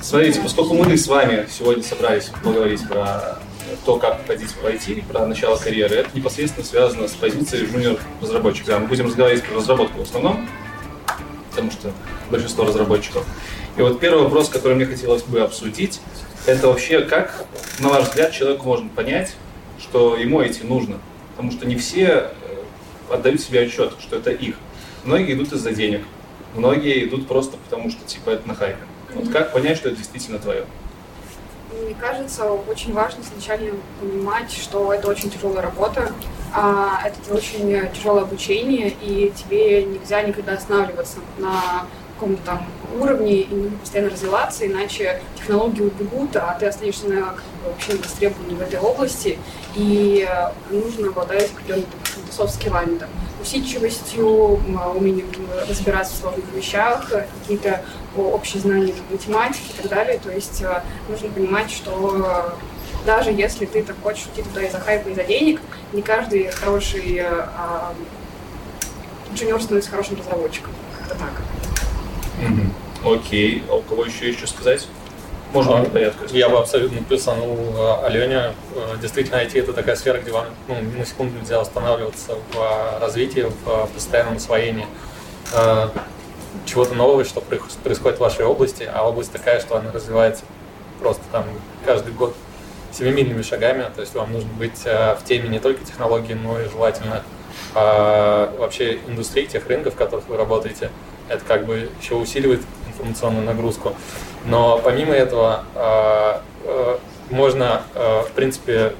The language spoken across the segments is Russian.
Смотрите, поскольку мы с вами сегодня собрались поговорить про то, как входить в IT, про начало карьеры, это непосредственно связано с позицией жуниор-разработчика. Мы будем разговаривать про разработку в основном, потому что большинство разработчиков. И вот первый вопрос, который мне хотелось бы обсудить, это вообще как, на ваш взгляд, человеку можно понять, что ему IT нужно? Потому что не все э, отдают себе отчет, что это их. Многие идут из-за денег, многие идут просто потому, что типа это на хайпе. Вот как понять, что это действительно твое? Мне кажется, очень важно сначала понимать, что это очень тяжелая работа, а это очень тяжелое обучение, и тебе нельзя никогда останавливаться на каком-то там уровне и нужно постоянно развиваться, иначе технологии убегут, а ты останешься на, как бы, вообще востребованным в этой области, и нужно обладать определенными софт-скиллами, там, усидчивостью, умением разбираться в сложных вещах, какие-то общие знания математики и так далее. То есть э, нужно понимать, что даже если ты так хочешь уйти туда из-за хайпа, из-за денег, не каждый хороший а, инженер становится хорошим разработчиком. Как-то так. Окей. А у кого еще что сказать? Можно а, по порядку. Я бы абсолютно плюсанул э, Алене. Э, действительно, IT это такая сфера, где вам ну, на секунду нельзя останавливаться в э, развитии, в постоянном освоении чего-то нового, что происходит в вашей области, а область такая, что она развивается просто там каждый год семимильными шагами, то есть вам нужно быть в теме не только технологий, но и желательно вообще индустрии, тех рынков, в которых вы работаете. Это как бы еще усиливает информационную нагрузку. Но помимо этого э, э, можно, э, в принципе,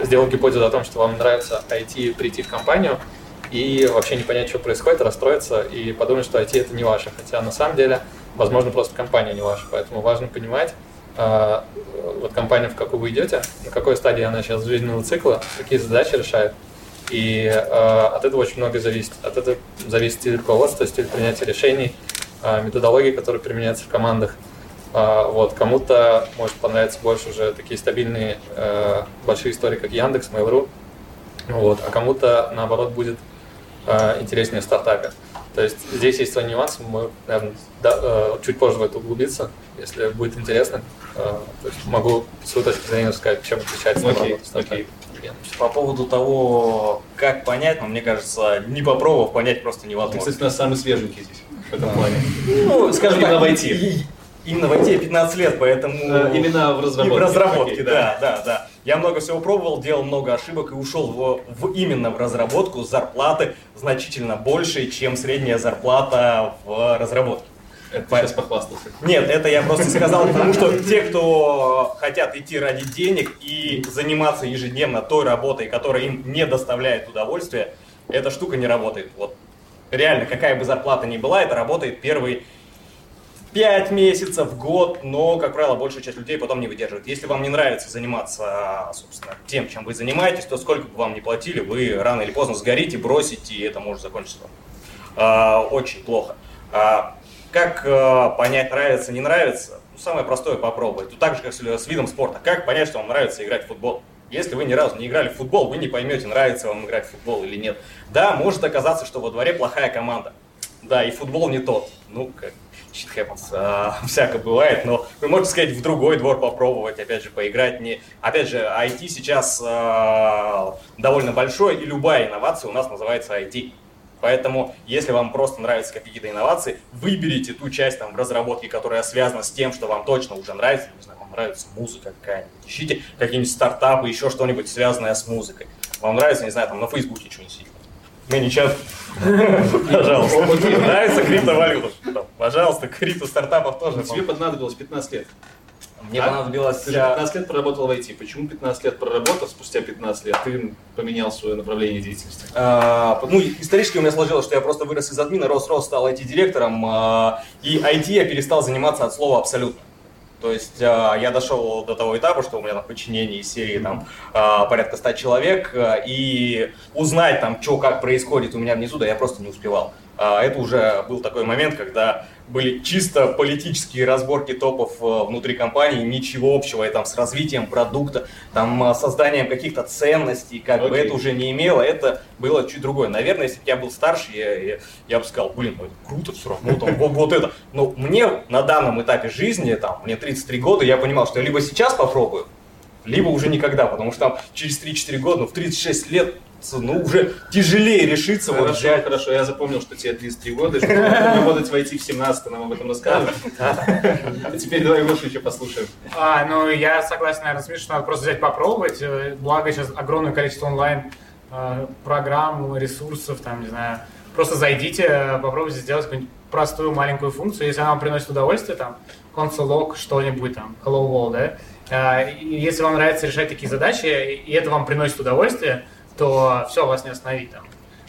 сделать гипотезу о том, что вам нравится IT, прийти в компанию и вообще не понять, что происходит, расстроиться и подумать, что IT это не ваше. Хотя на самом деле, возможно, просто компания не ваша. Поэтому важно понимать, вот компания, в какую вы идете, на какой стадии она сейчас жизненного цикла, какие задачи решает. И от этого очень много зависит. От этого зависит стиль руководства, стиль принятия решений, методологии, которые применяются в командах. А, вот, кому-то может понравиться больше уже такие стабильные э, большие истории, как Яндекс, Mail.ru, вот, а кому-то, наоборот, будет э, интереснее в стартапе. То есть здесь есть свои нюансы, мы, наверное, да, э, чуть позже в это углубиться, если будет интересно. Э, то есть могу свою точку зрения сказать, чем отличается okay. okay. По поводу того, как понять, но ну, мне кажется, не попробовав понять просто невозможно. Ты, кстати, у нас самый свеженький здесь в этом плане. Ну, скажем так, войти. Именно в IT 15 лет, поэтому... Именно в разработке. в разработке, да, да, да. Я много всего пробовал, делал много ошибок и ушел в, в именно в разработку зарплаты значительно больше, чем средняя зарплата в разработке. Это По... сейчас похвастался. Нет, это я просто сказал, потому что те, кто хотят идти ради денег и заниматься ежедневно той работой, которая им не доставляет удовольствия, эта штука не работает. Вот реально, какая бы зарплата ни была, это работает первый 5 месяцев, год, но, как правило, большая часть людей потом не выдерживает. Если вам не нравится заниматься, собственно, тем, чем вы занимаетесь, то сколько бы вам ни платили, вы рано или поздно сгорите, бросите, и это может закончиться а, очень плохо. А, как а, понять, нравится, не нравится? Ну, самое простое попробовать. Тут так же, как с видом спорта. Как понять, что вам нравится играть в футбол? Если вы ни разу не играли в футбол, вы не поймете, нравится вам играть в футбол или нет. Да, может оказаться, что во дворе плохая команда. Да, и футбол не тот. Ну, как shit happens, а, всякое бывает, но вы можете сказать в другой двор попробовать, опять же, поиграть. Не... Опять же, IT сейчас а, довольно большой, и любая инновация у нас называется IT. Поэтому, если вам просто нравятся какие-то инновации, выберите ту часть там в разработке, которая связана с тем, что вам точно уже нравится. Не знаю, вам нравится музыка какая-нибудь. Ищите какие-нибудь стартапы, еще что-нибудь связанное с музыкой. Вам нравится, не знаю, там на Фейсбуке что-нибудь сидеть. Мини-чат Пожалуйста. Нравится криптовалюта? Пожалуйста, крипто стартапов тоже. Тебе понадобилось 15 лет. Мне а? понадобилось... Ты же 15 лет проработал в IT. Почему 15 лет проработав, спустя 15 лет ты поменял свое направление деятельности? А, ну, исторически у меня сложилось, что я просто вырос из админа, рос-рос, стал IT-директором, а, и IT я перестал заниматься от слова абсолютно. То есть э, я дошел до того этапа, что у меня на подчинении серии там э, порядка 100 человек, и узнать там, что как происходит у меня внизу, да я просто не успевал. а, это уже был такой момент, когда были чисто политические разборки топов э, внутри компании, ничего общего и там с развитием продукта, там э, созданием каких-то ценностей, как okay. бы это уже не имело, это было чуть другое. Наверное, если бы я был старше, я, я, я бы сказал, блин, ну это круто все равно, там, вот, вот это. Но мне на данном этапе жизни, там, мне 33 года, я понимал, что я либо сейчас попробую, либо уже никогда, потому что там через 3-4 года, ну в 36 лет ну, уже тяжелее решиться. Хорошо, вот взять. хорошо, я запомнил, что тебе 33 года, что работать в IT в 17 нам об этом расскажешь. А теперь давай Гошу еще послушаем. А, ну, я согласен, наверное, с Мишей, что надо просто взять попробовать. Э, благо сейчас огромное количество онлайн э, программ, ресурсов, там, не знаю. Просто зайдите, попробуйте сделать какую-нибудь простую маленькую функцию, если она вам приносит удовольствие, там, console log, что-нибудь там, hello world, да, э, если вам нравится решать такие задачи, и это вам приносит удовольствие, то все, вас не остановить там.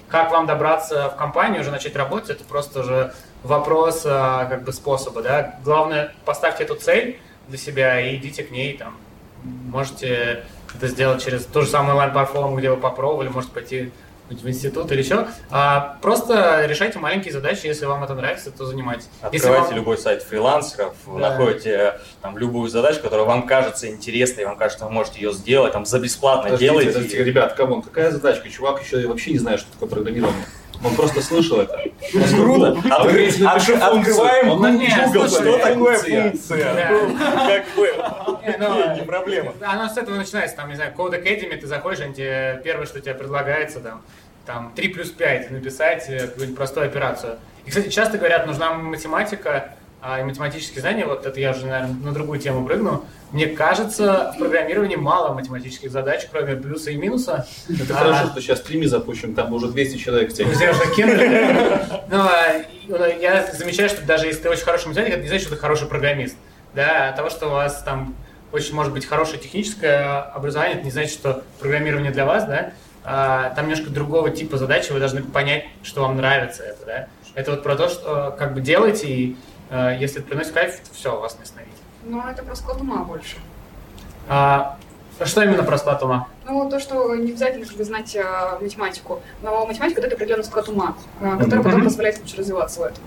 Как вам добраться в компанию, уже начать работать, это просто уже вопрос а, как бы способа, да. Главное, поставьте эту цель для себя и идите к ней там. Можете это сделать через ту же самую онлайн-платформу, где вы попробовали, может пойти в институт или еще. А, просто решайте маленькие задачи, если вам это нравится, то занимайтесь. Открывайте вам... любой сайт фрилансеров, да. находите э, там любую задачу, которая вам кажется интересной, вам кажется, вы можете ее сделать, там за бесплатно подождите, делайте. Подождите, ребят, come on, какая задачка? Чувак еще вообще не знает, что такое программирование. Он просто слышал это. Круто. Открываем Google, что такое функция. Как бы, ну, не проблема. Оно с этого начинается, там, не знаю, Code Academy, ты заходишь, они тебе, первое, что тебе предлагается, там, там 3 плюс 5 написать э, какую-нибудь простую операцию. И, кстати, часто говорят, нужна математика а, и математические знания. Вот это я уже, наверное, на другую тему прыгну. Мне кажется, в программировании мало математических задач, кроме плюса и минуса. Это а, хорошо, что сейчас стримы запущим, там уже 200 человек кинули. Но а, я замечаю, что даже если ты очень хороший математик, это не значит, что ты хороший программист. Да, от того, что у вас там очень может быть хорошее техническое образование, это не значит, что программирование для вас, да, а, там немножко другого типа задачи, вы должны понять, что вам нравится это, да. Это вот про то, что как бы делаете, и а, если это приносит кайф, то все, вас не остановить. Ну, это про склад ума больше. А, что именно про склад ума? Ну, то, что не обязательно чтобы знать а, математику, но математика дает определенный склад ума, а, который mm-hmm. потом позволяет лучше развиваться в этом.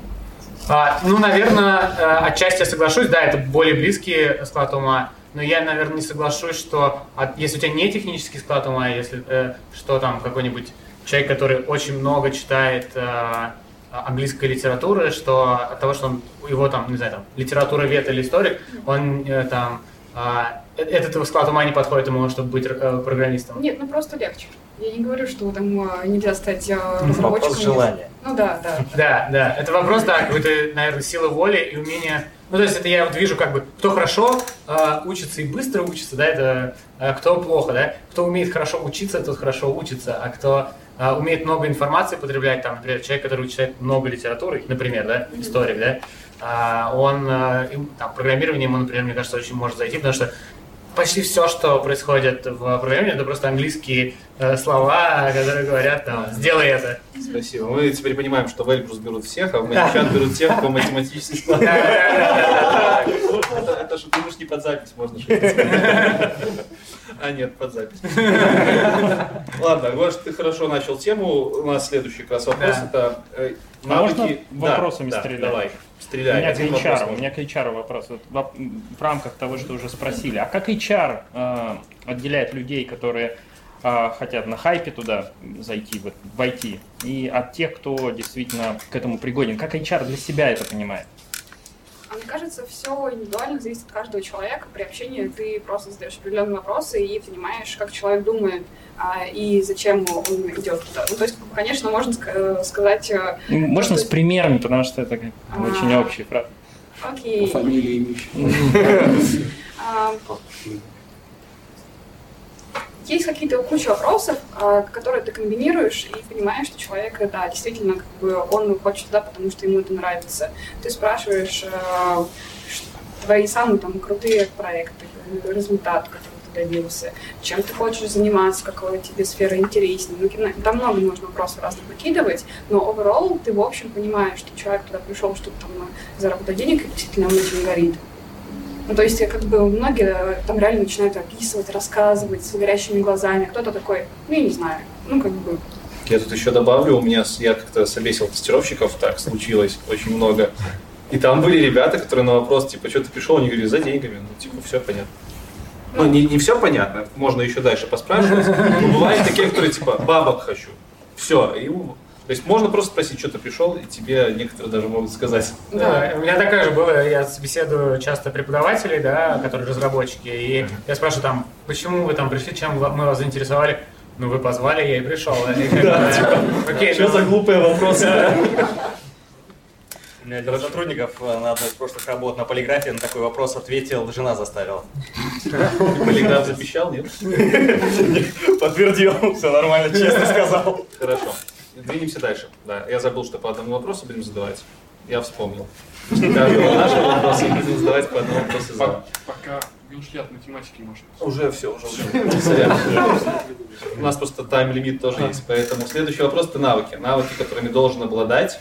А, ну, наверное, отчасти я соглашусь, да, это более близкий склад ума но я, наверное, не соглашусь, что от, если у тебя не технический склад ума, если э, что там какой-нибудь человек, который очень много читает э, английской литературы, что от того, что он его там, не знаю, там литература вет или историк, он э, там э, этот его склад ума не подходит ему, чтобы быть э, программистом. Нет, ну просто легче. Я не говорю, что там нельзя стать э, разработчиком. Вопрос желания. Ну да, да. Да, да. Это вопрос, да, какой-то, наверное, силы воли и умения ну, то есть это я вот вижу, как бы, кто хорошо э, учится и быстро учится, да, это э, кто плохо, да. Кто умеет хорошо учиться, тот хорошо учится, а кто умеет много информации потреблять, там, например, человек, который читает много литературы, например, да, историк, да, э, он, э, там, программирование ему, например, мне кажется, очень может зайти, потому что почти все, что происходит в программе, это просто английские э, слова, которые говорят там «сделай это». Спасибо. Мы теперь понимаем, что в Эльбрус берут всех, а в Матичат берут тех, кто математически склад. Это что ты не под запись можно шутить. А нет, под запись. Ладно, Гош, ты хорошо начал тему. У нас следующий как раз вопрос. Это э, навыки... вопросами стрелять? Давай. Стреляй. У меня, к HR, у меня к HR вопрос. Вот в, в рамках того, что уже спросили. А как HR э, отделяет людей, которые э, хотят на хайпе туда зайти, вот, войти, и от тех, кто действительно к этому пригоден? Как HR для себя это понимает? А мне кажется, все индивидуально зависит от каждого человека. При общении ты просто задаешь определенные вопросы и понимаешь, как человек думает а, и зачем он идет туда. Ну, то есть, конечно, можно э, сказать... Э, ну, можно с примерами, потому что это а, очень общий фраза. Окей. Фамилии имеющие. есть какие-то куча вопросов, а, которые ты комбинируешь и понимаешь, что человек, да, действительно, как бы он хочет туда, потому что ему это нравится. Ты спрашиваешь э, твои самые там крутые проекты, результат, который ты добился, чем ты хочешь заниматься, какая тебе сфера интереснее. Ну, там много нужно вопросов разных выкидывать, но overall ты, в общем, понимаешь, что человек туда пришел, чтобы там заработать денег, и действительно он этим горит. Ну, то есть, как бы многие там реально начинают описывать, рассказывать с горящими глазами. Кто-то такой, ну, я не знаю, ну, как бы... Я тут еще добавлю, у меня, я как-то собесил тестировщиков, так случилось очень много. И там были ребята, которые на вопрос, типа, что ты пришел, они говорили, за деньгами. Ну, типа, все понятно. Ну, не, не все понятно, можно еще дальше поспрашивать. Но бывают такие, которые, типа, бабок хочу. Все. И, то есть можно просто спросить, что ты пришел, и тебе некоторые даже могут сказать. Да, у меня такая же была, я собеседую часто преподавателей, да, которые разработчики, и я спрашиваю там, почему вы там пришли, чем мы вас заинтересовали? Ну, вы позвали, я и пришел. Окей, Что ну, за глупые вопросы? У меня один из сотрудников э, на одной из прошлых работ на полиграфе на такой вопрос ответил, жена заставила. Полиграф запищал, нет? Подтвердил, все нормально, честно сказал. Хорошо. Двинемся дальше. Да, я забыл, что по одному вопросу будем задавать. Я вспомнил. Каждого нашего вопроса будем задавать по одному вопросу за. Пока не ушли от математики, может. Уже все, уже. У нас просто тайм-лимит тоже есть, поэтому следующий вопрос это навыки. Навыки, которыми должен обладать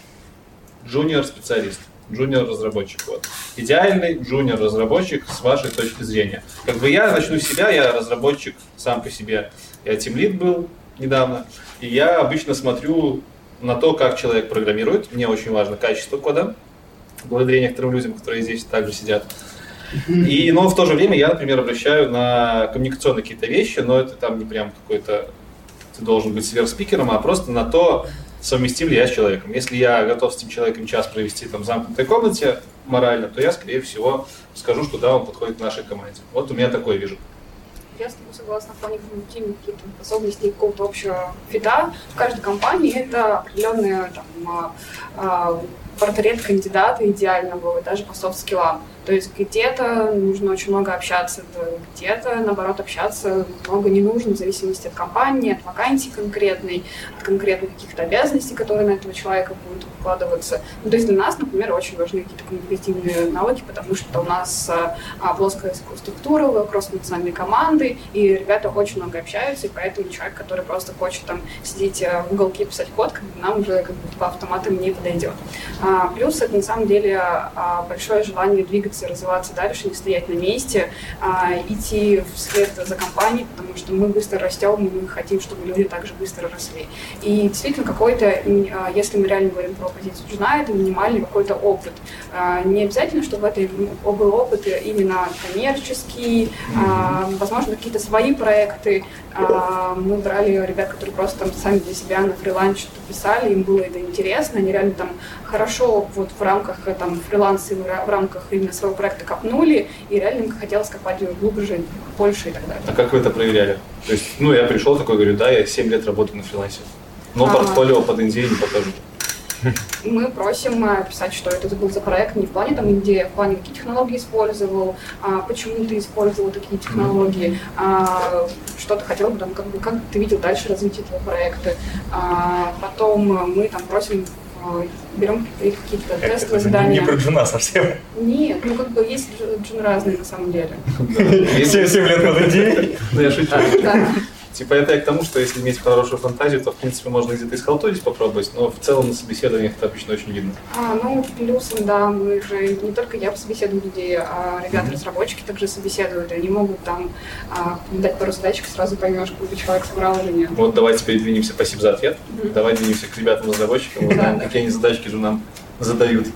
джуниор-специалист, джуниор-разработчик. Вот. Идеальный джуниор-разработчик с вашей точки зрения. Как бы я начну с себя, я разработчик сам по себе. Я тимлит был недавно, и я обычно смотрю на то, как человек программирует. Мне очень важно качество кода, благодаря некоторым людям, которые здесь также сидят. И, но в то же время я, например, обращаю на коммуникационные какие-то вещи, но это там не прям какой-то ты должен быть сверхспикером, а просто на то, совместим ли я с человеком. Если я готов с этим человеком час провести там в замкнутой комнате морально, то я, скорее всего, скажу, что да, он подходит к нашей команде. Вот у меня такое вижу. Я с тобой согласна в плане когнитивных каких-то способностей какого-то общего фида. В каждой компании это определенный там, а, а, портрет кандидата идеального, даже по софт-скиллам. То есть где-то нужно очень много общаться, где-то, наоборот, общаться много не нужно, в зависимости от компании, от вакансии конкретной, от конкретных каких-то обязанностей, которые на этого человека будут укладываться. Ну, то есть для нас, например, очень важны какие-то коммуникативные навыки, потому что у нас а, а, плоская структура, кросс-национальные команды, и ребята очень много общаются, и поэтому человек, который просто хочет там сидеть э, в уголке писать код, как бы, нам уже как бы по автоматам не подойдет. А, плюс это на самом деле а, большое желание двигаться, развиваться дальше, не стоять на месте, а, идти вслед за компанией, потому что мы быстро растем, и мы хотим, чтобы люди также быстро росли. И действительно какой-то, а, если мы реально говорим про позицию жена, это минимальный какой-то опыт. А, Не обязательно, чтобы это был опыт именно коммерческий, а, возможно, какие-то свои проекты. А, Мы брали ребят, которые просто там сами для себя на фрилансе что-то писали, им было это интересно, они реально там хорошо вот в рамках э, там фриланса в рамках именно своего проекта копнули, и реально им хотелось копать глубже, больше и так далее. А как вы это проверяли? То есть, ну, я пришел такой, говорю, да, я 7 лет работаю на фрилансе. Но Ага. портфолио под NDA не покажу. Мы просим э, писать, что это был за проект, не в плане там идея, в плане какие технологии использовал, а, почему ты использовал такие технологии, а, что ты хотел бы там, как, бы, как ты видел дальше развитие этого проекта. А, потом мы там просим берем какие-то Это тестовые не задания. про джуна совсем. Нет, ну как бы есть дж- джун разные на самом деле. Все 7 лет под идеей. Ну, я шучу. Типа это я к тому, что если иметь хорошую фантазию, то в принципе можно где-то исхалтурить, попробовать, но в целом на собеседованиях это обычно очень видно. А, ну, плюсом, да, мы же не только я собеседую людей, а ребята-разработчики также собеседуют, и они могут там а, дать пару задачек, сразу поймешь, какой человек собрал или нет. Вот давай теперь двинемся, спасибо за ответ. Давай двинемся к ребятам-разработчикам, узнаем, какие они задачки же нам задают.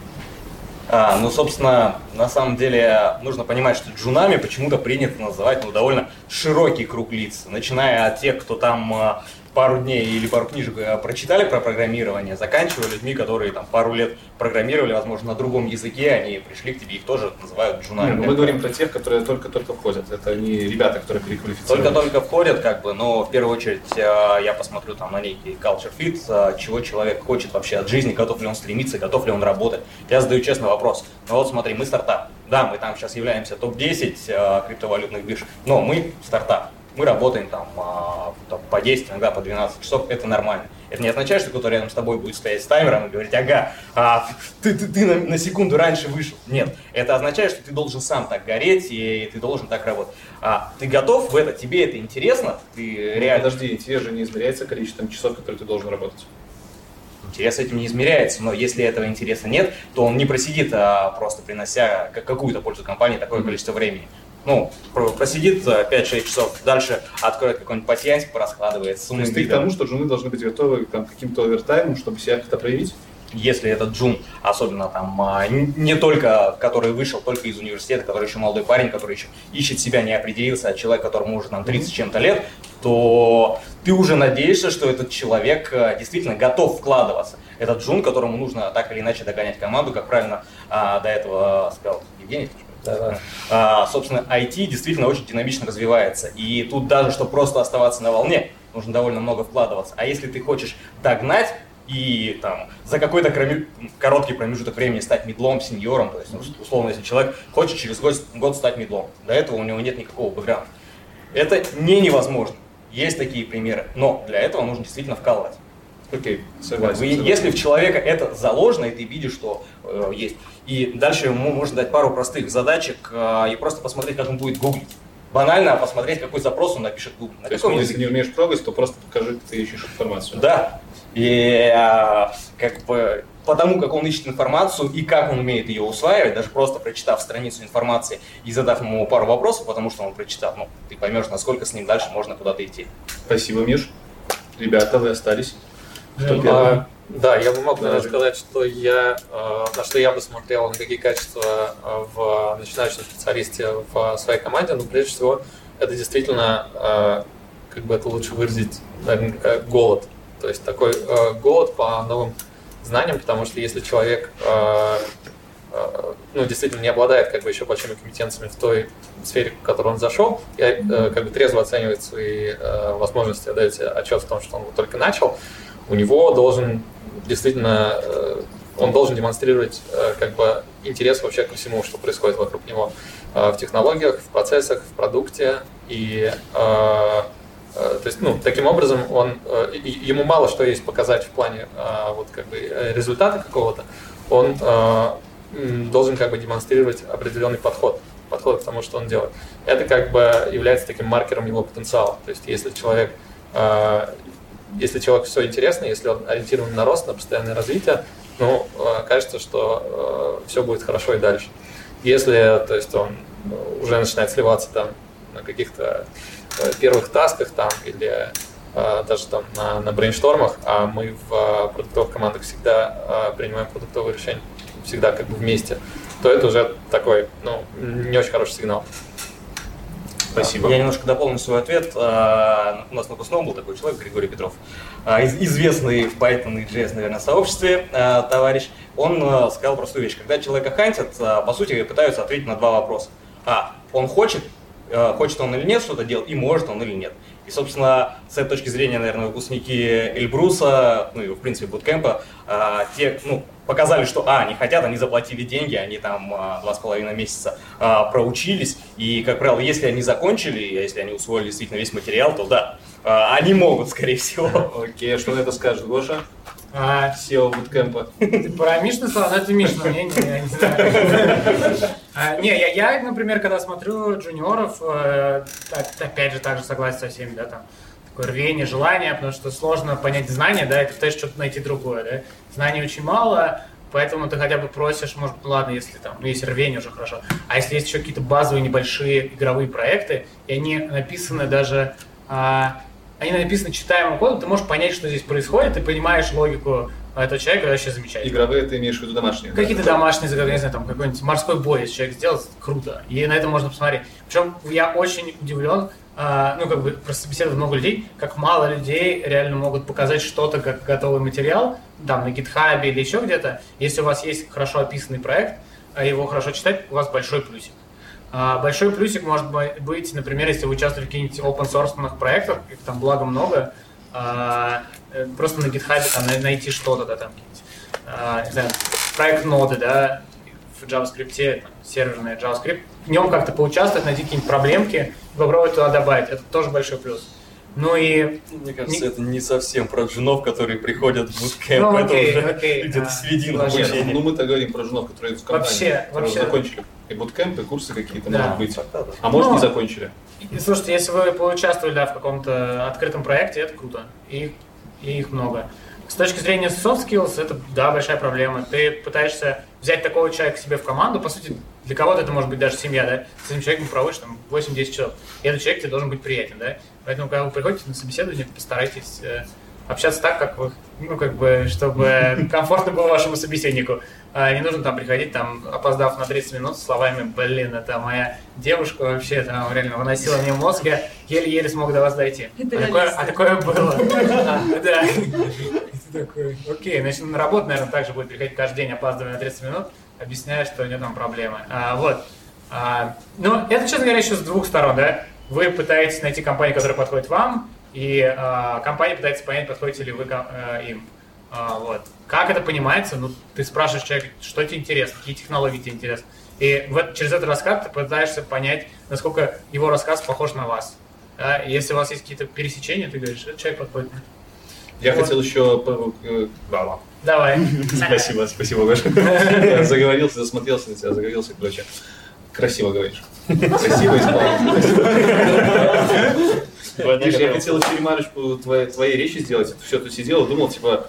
А, ну, собственно, на самом деле нужно понимать, что джунами почему-то принято называть ну, довольно широкий круг лиц, начиная от тех, кто там а, пару дней или пару книжек а, прочитали про программирование, заканчивая людьми, которые там пару лет программировали, возможно, на другом языке, они пришли к тебе, их тоже называют джунами. Мы говорим про тех, которые только-только входят. Это не ребята, которые переквалифицированы. Только-только входят, как бы, но в первую очередь э, я посмотрю там на некий culture fit, э, чего человек хочет вообще от жизни, готов ли он стремиться, готов ли он работать. Я задаю честный вопрос. Ну вот смотри, мы стартап. Да, мы там сейчас являемся топ-10 э, криптовалютных бирж, но мы стартап. Мы работаем там, а, там по 10, иногда по 12 часов, это нормально. Это не означает, что кто-то рядом с тобой будет стоять с таймером и говорить, ага, а, ты, ты, ты на, на секунду раньше вышел. Нет, это означает, что ты должен сам так гореть и ты должен так работать. А, ты готов в это, тебе это интересно, ты реально... Подожди, интерес же не измеряется количеством часов, которые ты должен работать. Интерес этим не измеряется, но если этого интереса нет, то он не просидит, а просто принося ка- какую-то пользу компании такое количество времени. Ну, про- просидит э, 5-6 часов, дальше откроет какой-нибудь пассианс, пораскладывает с То есть ты к тому, что джуны должны быть готовы там, к каким-то овертаймам, чтобы себя как-то проявить? Если этот джун, особенно там а, не только, который вышел только из университета, который еще молодой парень, который еще ищет себя, не определился, а человек, которому уже там 30 с чем-то лет, то ты уже надеешься, что этот человек э, действительно готов вкладываться. Этот джун, которому нужно так или иначе догонять команду, как правильно а, до этого сказал Евгений. Да-да. А, собственно, IT действительно очень динамично развивается. И тут даже, чтобы просто оставаться на волне, нужно довольно много вкладываться. А если ты хочешь догнать и там за какой-то кроме- короткий промежуток времени стать медлом, сеньором, то есть, условно, если человек хочет через год, год стать медлом, до этого у него нет никакого бэкграунда. Это не невозможно. Есть такие примеры, но для этого нужно действительно вкалывать. Окей, согласен. Если в человека это заложено, и ты видишь, что э, есть. И дальше ему можно дать пару простых задачек э, и просто посмотреть, как он будет гуглить. Банально посмотреть, какой запрос он напишет в Google. На То есть, если не умеешь трогать, то просто покажи, как ты ищешь информацию. Да. И э, как бы потому, как он ищет информацию и как он умеет ее усваивать, даже просто прочитав страницу информации и задав ему пару вопросов, потому что он прочитал, ну, ты поймешь, насколько с ним дальше можно куда-то идти. Спасибо, Миш. Ребята, вы остались. Кто Да. первый? Да, я бы мог наверное, сказать, что я, э, на что я бы смотрел, на какие качества в начинающем специалисте в своей команде, но прежде всего это действительно, э, как бы это лучше выразить, наверное, э, голод. То есть такой голод по новым знаниям, потому что если человек ну, действительно не обладает как бы еще большими компетенциями в той сфере, в которую он зашел, и как бы трезво оценивает свои возможности, отдает отчет в том, что он только начал, у него должен действительно, э, он должен демонстрировать э, как бы интерес вообще ко всему, что происходит вокруг него э, в технологиях, в процессах, в продукте. И то есть, ну, таким образом, он, ему мало что есть показать в плане вот как бы результата какого-то. Он должен как бы демонстрировать определенный подход подход к тому, что он делает. Это как бы является таким маркером его потенциала. То есть если человек если человеку все интересно, если он ориентирован на рост, на постоянное развитие, ну, э, кажется, что все будет хорошо и дальше. Если, то есть, он э, уже начинает сливаться там на каких-то э, первых тасках там или э, даже там на, на брейнштормах, а мы в э, продуктовых командах всегда э, принимаем продуктовые решения, всегда как бы вместе, то это уже такой, ну, не очень хороший сигнал. Спасибо. Я немножко дополню свой ответ. А, У нас на выпускном был такой человек, Григорий Петров, а, из- известный в Python и JS, наверное, сообществе а, товарищ. Он сказал простую вещь. Когда человека хантят, по сути, пытаются ответить на два вопроса. А, он хочет, хочет он или нет что-то делать, и может он или нет. И, собственно, с этой точки зрения, наверное, выпускники Эльбруса, ну и, в принципе, буткемпа, а, те, ну, показали, что, а, они хотят, они заплатили деньги, они там а, два с половиной месяца а, проучились, и, как правило, если они закончили, если они усвоили действительно весь материал, то да, а, они могут, скорее всего. Окей, а что на это скажет Гоша? А, SEO буткемпа. Про Мишну сказал, но это Мишна мнение, я не знаю. А, Не, я, я, например, когда смотрю джуниоров, э, опять же, также согласен со всеми, да, там, такое рвение, желание, потому что сложно понять знания, да, и ты пытаешься что-то найти другое, да. Знаний очень мало, поэтому ты хотя бы просишь, может, ну ладно, если там, ну, есть рвение, уже хорошо. А если есть еще какие-то базовые небольшие игровые проекты, и они написаны даже а, они написаны читаемым кодом, ты можешь понять, что здесь происходит, ты понимаешь логику этого человека, вообще замечательно. Игровые ты имеешь в виду домашние? да? Какие-то домашние загадки, не знаю, там какой-нибудь морской бой, если человек сделал, круто. И на это можно посмотреть. Причем я очень удивлен, а, ну, как бы, просто беседовал много людей, как мало людей реально могут показать что-то как готовый материал, там, на гитхабе или еще где-то. Если у вас есть хорошо описанный проект, а его хорошо читать, у вас большой плюсик. А, Большой плюсик может бы- быть, например, если вы участвовали в каких-нибудь open source проектах, их там благо много, а, э, просто на GitHub там най- найти что-то, да, там, какие-нибудь, а, проект ноды, да, в JavaScript, там, JavaScript, в нем как-то поучаствовать, найти какие-нибудь проблемки, попробовать туда добавить. Это тоже большой плюс. Ну и Мне кажется, это не совсем про джунов, которые приходят в буткемп. Ну, это окей, уже окей, где-то а, середина обучения. ну мы-то говорим про женов, которые в компанию. Вообще, вообще. закончили. И буткемпы, курсы какие-то, Да. может быть. А может, Ну, не закончили. И, Слушайте, если вы поучаствовали да, в каком-то открытом проекте, это круто. И, и их много. С точки зрения soft skills, это, да, большая проблема. Ты пытаешься взять такого человека к себе в команду, по сути, Для кого-то это может быть даже семья, да? С этим человеком проводишь там 8-10 часов. И этот человек тебе должен быть приятен, да? Поэтому, когда вы приходите на собеседование, постарайтесь э, общаться так, как вы, ну, как бы, чтобы комфортно было вашему собеседнику. А не нужно там приходить, там, опоздав на 30 минут, с словами, блин, это моя девушка вообще там реально выносила мне мозг, я еле-еле смог до вас дойти. Это А такое, а такое было. А, Да. Окей, значит, на работу, наверное, также будет приходить каждый день, опаздывая на 30 минут, объясняя, что у него там проблемы. А, Вот. А, Ну, это, честно говоря, еще с двух сторон, да? Вы пытаетесь найти компанию, которая подходит вам, и а, компания пытается понять, подходите ли вы э, им. А, вот. Как это понимается? Ну, ты спрашиваешь человека, что тебе интересно, какие технологии тебе интересны. И вот через этот рассказ ты пытаешься понять, насколько его рассказ похож на вас. Да? Если у вас есть какие-то пересечения, ты говоришь, этот человек подходит. Я Вот. хотел еще... Да, ладно. Давай. Спасибо, спасибо, Гоша. Я заговорился, засмотрелся на тебя, заговорился, короче. Красиво говоришь. Красиво исполнил. Видишь, я хотел еще ремарочку твоей, твоей речи сделать. Все тут сидел и думал, типа,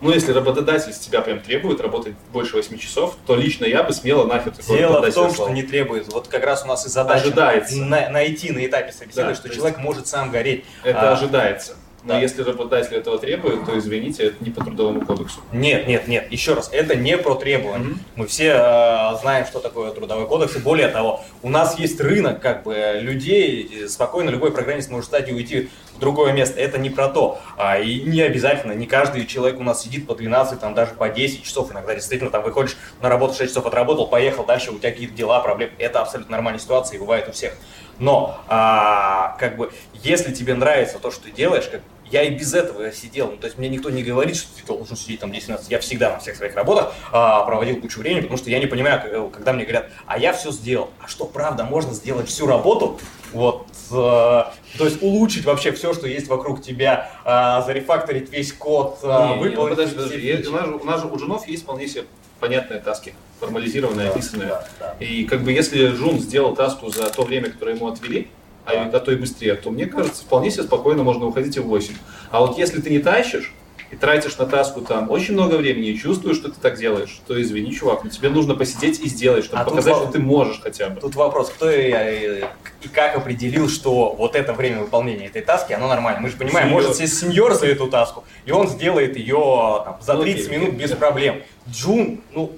ну, если работодатель с тебя прям требует работать больше 8 часов, то лично я бы смело нахер такой Дело в том, что не требует. Вот как раз у нас и задача Ожидается. на- найти на этапе собеседования, Да, что то есть- человек может сам гореть. Это А, ожидается. Но да. если работодатель этого требует, то извините, это не по трудовому кодексу. Нет, нет, нет. Еще раз, это не про требования. Мгм. Мы все э, знаем, что такое трудовой кодекс. И более того, у нас есть рынок как бы людей. Спокойно любой программист может стать и уйти в другое место. Это не про то. А, и не обязательно. Не каждый человек у нас сидит по 12, там даже по 10 часов. Иногда действительно там выходишь на работу 6 часов отработал, поехал дальше, у тебя какие-то дела, проблемы. Это абсолютно нормальная ситуация и бывает у всех. Но а, как бы, если тебе нравится то, что ты делаешь, как я и без этого сидел. Ну, то есть мне никто не говорит, что ты должен сидеть там 10-12. Я всегда на всех своих работах а, проводил кучу времени, потому что я не понимаю, как- когда мне говорят, а я все сделал. А что, правда, можно сделать всю работу? Вот, э, то есть улучшить вообще все, что есть вокруг тебя, а, зарефакторить весь код, а, Не, не, ну выполнить подожди, все подожди. Я- фичи. У нас, же, у нас же у джунов есть вполне себе понятные таски, формализированные, описанные. Да, да. И как бы если Жун сделал таску за то время, которое ему отвели, а, а то и быстрее, то мне кажется, вполне себе спокойно можно уходить и в 8. А вот если ты не тащишь и тратишь на таску там очень много времени и чувствуешь, что ты так делаешь, то извини, чувак, но тебе нужно посидеть и сделать, чтобы А тут показать, во- что ты можешь хотя бы. Тут вопрос, кто и, и- и как определил, что вот это время выполнения этой таски, оно нормально. Мы же понимаем, Сеньор. может сесть сеньор за эту таску, и он сделает ее там, за Ну, 30 окей, минут без проблем. Джун, ну,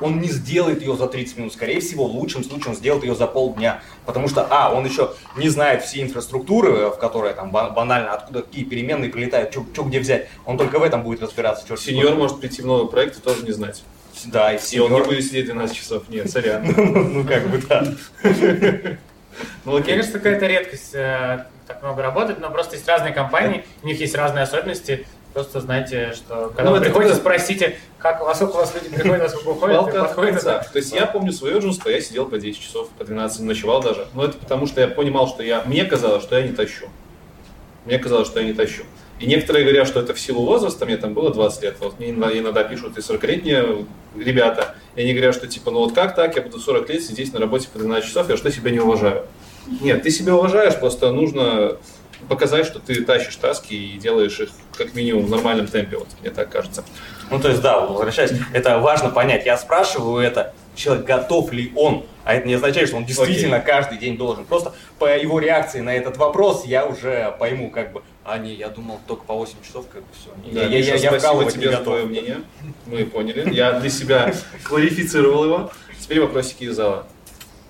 он не сделает ее за 30 минут. Скорее всего, в лучшем случае он сделает ее за полдня. Потому что, а, он еще не знает все инфраструктуры, в которой там ба- банально, откуда какие переменные прилетают, что где взять. Он только в этом будет разбираться. черт Сеньор может прийти в новый проект и тоже не знать. Да, и И он не сеньор. будет сидеть 12 часов. Нет, сорян. Ну, как бы, да. Ну Мне окей. кажется, какая-то редкость э, так много работать, но просто есть разные компании, у них есть разные особенности. Просто знайте, что когда Ну, вы это приходите, когда- спросите, как, во сколько у вас люди приходят, во сколько уходят, Палка подходит это. То есть я помню свое джунство, я сидел по 10 часов, по 12, ночевал даже. Но это потому, что я понимал, что я... Мне казалось, что я не тащу. Мне казалось, что я не тащу. И некоторые говорят, что это в силу возраста, мне там было 20 лет. Вот мне иногда иногда пишут и 40-летние ребята, и они говорят, что типа, ну вот как так, я буду 40 лет сидеть на работе по 12 часов, я что себя не уважаю. Нет, ты себя уважаешь, просто нужно показать, что ты тащишь таски и делаешь их как минимум в нормальном темпе, вот мне так кажется. Ну, то есть, да, возвращаясь, это важно понять. Я спрашиваю это, человек готов ли он, а это не означает, что он действительно каждый день должен. Просто по его реакции на этот вопрос я уже пойму, как бы, а не, я думал только по 8 часов, как бы все. Да, я, я, Миша, я, я спасибо тебе за твое мнение. Мы поняли. Я для себя кларифицировал его. Теперь вопросики из зала.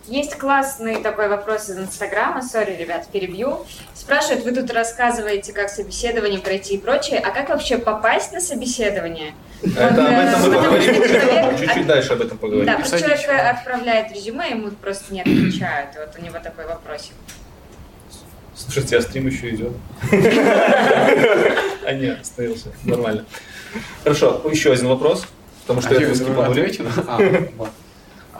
Есть классный такой вопрос из Инстаграма, сори, ребят, перебью. Спрашивают, вы тут рассказываете, как собеседование пройти и прочее, а как вообще попасть на собеседование? Это об э, этом мы потому поговорим. человек- Чуть-чуть дальше об этом поговорим. Да, просто человек отправляет резюме, ему просто не отвечают. И вот у него такой вопросик. Слушайте, а стрим еще идет. А нет, остановился. Нормально. Хорошо, еще один вопрос. Потому что А это что, вы скипанули. ответите? А, вот.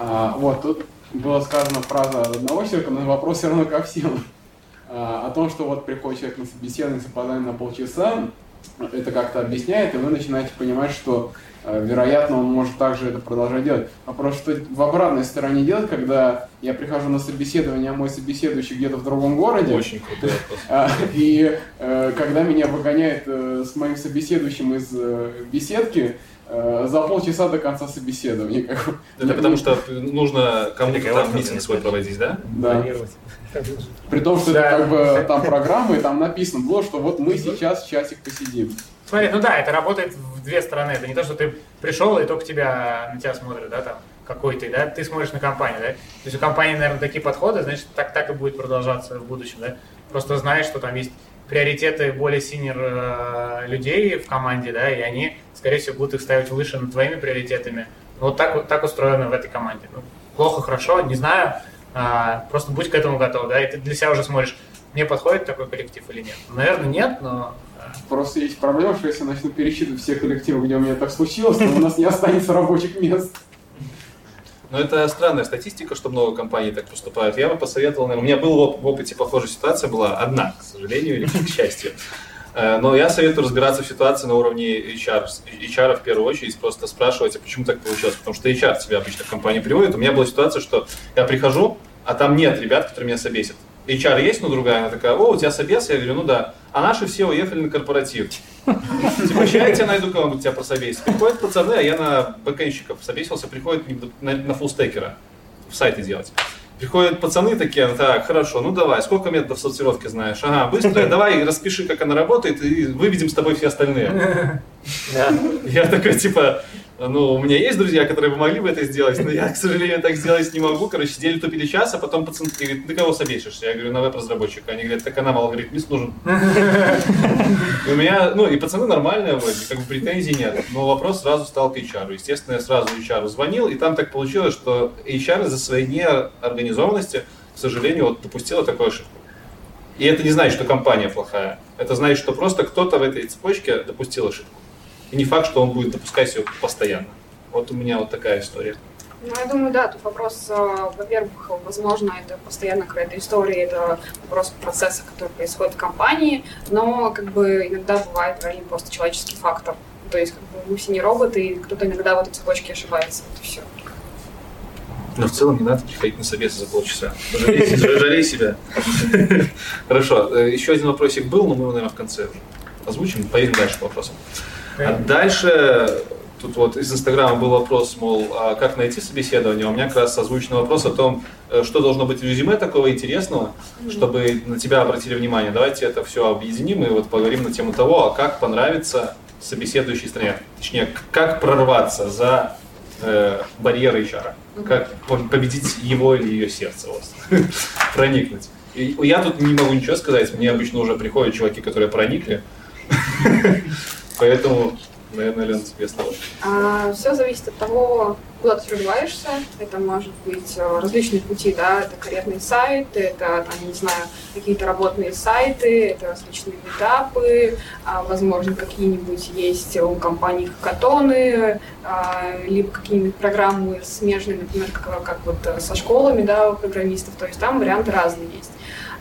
А, вот, тут была сказана фраза от одного человека, но вопрос все равно ко всем. А, о том, что вот приходит человек на собеседование с опозданием на полчаса, это как-то объясняет, и вы начинаете понимать, что э, вероятно, он может также это продолжать делать. Вопрос, что в обратной стороне делать, когда я прихожу на собеседование, а мой собеседующий где-то в другом городе. Очень крутой вопрос. А, И э, когда меня выгоняет э, с моим собеседующим из беседки, за полчаса до конца собеседования. как бы. Это потому что нужно кому-то там митинг свой проводить, да? Да. При том, что Да. это как бы там программа, и там написано было, что вот мы сейчас часик посидим. Смотри, ну да, это работает в две стороны. Это не то, что ты пришел и только тебя на тебя смотрят, да, там, какой ты, да, ты смотришь на компанию, да. То есть у компании, наверное, такие подходы, значит, так, так и будет продолжаться в будущем, да. Просто знаешь, что там есть приоритеты более синер э, людей в команде, да, и они, скорее всего, будут их ставить выше над твоими приоритетами. Вот так, вот так устроено в этой команде. Ну, плохо, хорошо, не знаю, а, просто будь к этому готов, да, и ты для себя уже смотришь, мне подходит такой коллектив или нет. Наверное, нет, но Просто есть проблема, что если я начну пересчитывать все коллективы, где у меня так случилось, то у нас не останется рабочих мест. Но это странная статистика, что много компаний так поступают. Я бы посоветовал, наверное, у меня был в опыте похожая ситуация, была одна, к сожалению или к счастью. Э, Но я советую разбираться в ситуации на уровне HR, HR в первую очередь, просто спрашивать, а почему так получилось, потому что HR тебя обычно в компании приводит. У меня была ситуация, что я прихожу, а там нет ребят, которые меня собесят. HR есть, но другая, она такая, о, у тебя собес? Я говорю, ну да. А наши все уехали на корпоратив. Типа, я тебе найду кого-нибудь тебя прособесить. Приходят пацаны, а я на бэкэнщиков собесился, приходят на, на фуллстекера в сайты делать. Приходят пацаны такие, так, хорошо, ну давай, сколько методов сортировки знаешь? Ага, быстро, давай распиши, как она работает, и выведем с тобой все остальные. Я такой, типа, ну, у меня есть друзья, которые могли бы это сделать, но я, к сожалению, так сделать не могу. Короче, сидели тупили час, а потом пацаны такие говорят, ты кого собесишься? Я говорю, на веб-разработчика. Они говорят, так а нам алгоритмист нужен. У меня, ну, и пацаны нормальные вроде, как бы претензий нет. Но вопрос сразу стал к HR. Естественно, я сразу HR звонил, и там так получилось, что HR из-за своей неорганизованности, к сожалению, вот допустила такую ошибку. И это не значит, что компания плохая. Это значит, что просто кто-то в этой цепочке допустил ошибку. И не факт, что он будет допускать ее постоянно. Вот у меня вот такая история. Ну, я думаю, да, тут вопрос, э, во-первых, возможно, это постоянно какая-то история, это вопрос процесса, который происходит в компании, но как бы иногда бывает реально просто человеческий фактор. То есть как бы мы все не роботы, и кто-то иногда в этой цепочке ошибается. Вот и все. Но в целом не надо приходить на собесы за полчаса. Жалей, себя. Хорошо, э, еще один вопросик был, но мы его, наверное, в конце озвучим. Поедем дальше по вопросам. А дальше, тут вот из Инстаграма был вопрос, мол, а как найти собеседование? У меня как раз озвучен вопрос о том, э, что должно быть в резюме такого интересного, чтобы на тебя обратили внимание. Давайте это все объединим и вот поговорим на тему того, а как понравится собеседующей стране. Точнее, как прорваться за э, барьеры HR. Как по- победить его или ее сердце, вот. проникнуть. И я тут не могу ничего сказать, мне обычно уже приходят чуваки, которые проникли. Поэтому, наверное, Лен, тебе слово. все зависит от того, куда ты развиваешься. Это может быть э, различные пути, да, это карьерные сайты, это, там, не знаю, какие-то работные сайты, это различные этапы, возможно, какие-нибудь есть у компаний хакатоны, а, либо какие-нибудь программы смежные, например, как, как вот э, со школами, да, у программистов, то есть там варианты разные есть.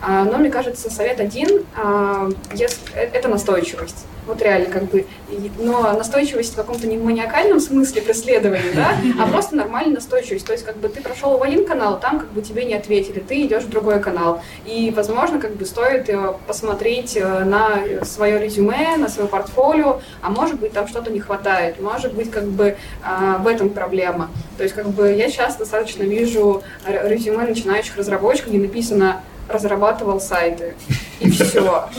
А, Но мне кажется, совет один а, э, это настойчивость. Вот реально, как бы, но настойчивость в каком-то не маниакальном смысле преследования, да, а просто нормальная настойчивость. То есть, как бы ты прошел в один канал, там как бы тебе не ответили, ты идешь в другой канал. И, возможно, как бы стоит э, посмотреть э, на свое резюме, на свое портфолио, а может быть, там что-то не хватает, может быть, как бы а, в этом проблема. То есть, как бы я часто достаточно вижу резюме начинающих разработчиков, где написано разрабатывал сайты. И все.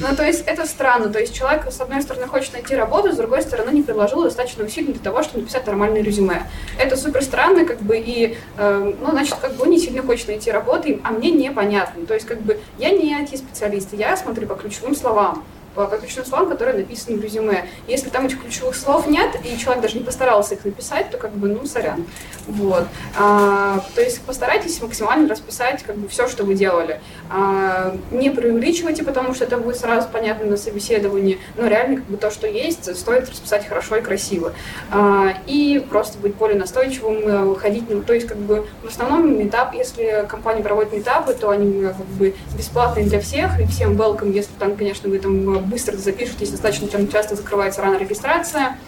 Ну, то есть это странно. То есть человек, с одной стороны, хочет найти работу, с другой стороны, не приложил достаточно усилий для того, чтобы написать нормальное резюме. Это супер странно, как бы, и, э, ну, значит, как бы не сильно хочет найти работу, а мне непонятно. То есть, как бы, я не IT-специалист, я смотрю по ключевым словам по по ключевым словам, которые написаны в резюме. Если там этих ключевых слов нет, и человек даже не постарался их написать, то как бы, ну, сорян. Вот. А, то есть постарайтесь максимально расписать как бы все, что вы делали. А, не преувеличивайте, потому что это будет сразу понятно на собеседовании, но реально как бы то, что есть, стоит расписать хорошо и красиво. А, и просто быть более настойчивым, э, ходить, на- то есть как бы в основном метап, если компания проводит метапы, то они э, как бы бесплатные для всех, и всем welcome, если там, конечно, вы там э, быстро запишетесь, достаточно там часто закрывается рано регистрация.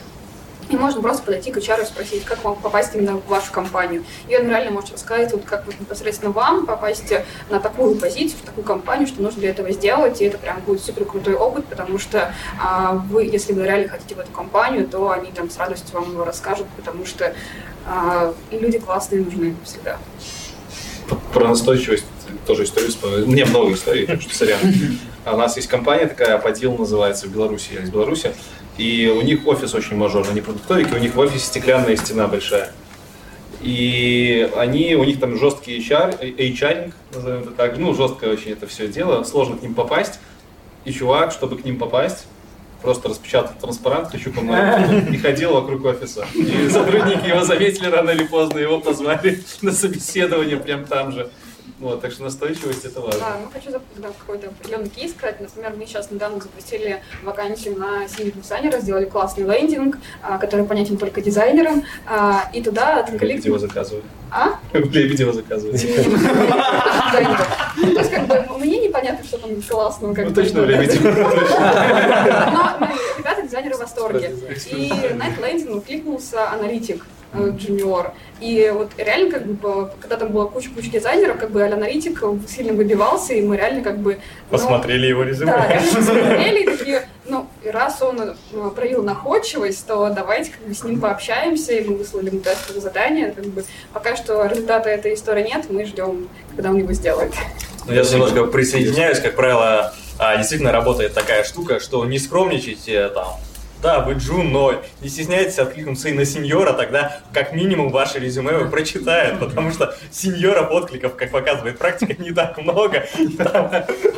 И можно просто подойти к HR и спросить, как вам попасть именно в вашу компанию. И он реально может рассказать, вот как вот непосредственно вам попасть на такую позицию, в такую компанию, что нужно для этого сделать. И это прям будет супер крутой опыт, потому что а, вы, если вы реально хотите в эту компанию, то они там с радостью вам его расскажут, потому что а, люди классные нужны всегда. Про настойчивость тоже историю вспомнил. Мне много историй, так что сорян. А У нас есть компания такая, Апатил называется, в Беларуси, я из Беларуси. И у них офис очень мажорный, они продуктовики, у них в офисе стеклянная стена большая. И они, у них там жесткий HR, HR, назовем это так, ну, жесткое очень это все дело, сложно к ним попасть. И чувак, чтобы к ним попасть, просто распечатал транспарант «Хочу помочь» и ходил вокруг офиса. И сотрудники его заметили рано или поздно, его позвали на собеседование прям там же. Вот, так что настойчивость это важно. Да, ну хочу зап- да, какой-то определенный кейс сказать. Например, мы сейчас недавно запустили вакансию на синий дизайнера, сделали классный лендинг, а, который понятен только дизайнерам, а, и туда Где коллектив... его заказывают? А? Заказывают? Дизайнеров. Ну, То есть, как бы, мне непонятно, что там классного. как Ну, точно время Но ну, ребята, дизайнеры в восторге. И на этот лендинг кликнулся аналитик джуниор. И вот реально, как бы, когда там была куча-куча дизайнеров, как бы аналитик сильно выбивался, и мы реально как бы... ну, Посмотрели его Да, резюме. реально посмотрели и такие, ну, раз он ну, проявил находчивость, то давайте как бы с ним пообщаемся, и мы выслали ему тестовое задание. Как бы, пока что результата этой истории нет, мы ждем, когда он его сделает. Ну, я немножко присоединяюсь, как правило, а, действительно работает такая штука, что не скромничайте там. Да, вы джун, но не стесняйтесь откликнуться и на сеньора, тогда как минимум ваше резюме вы прочитают, потому что сеньоров откликов, как показывает практика, не так много. Там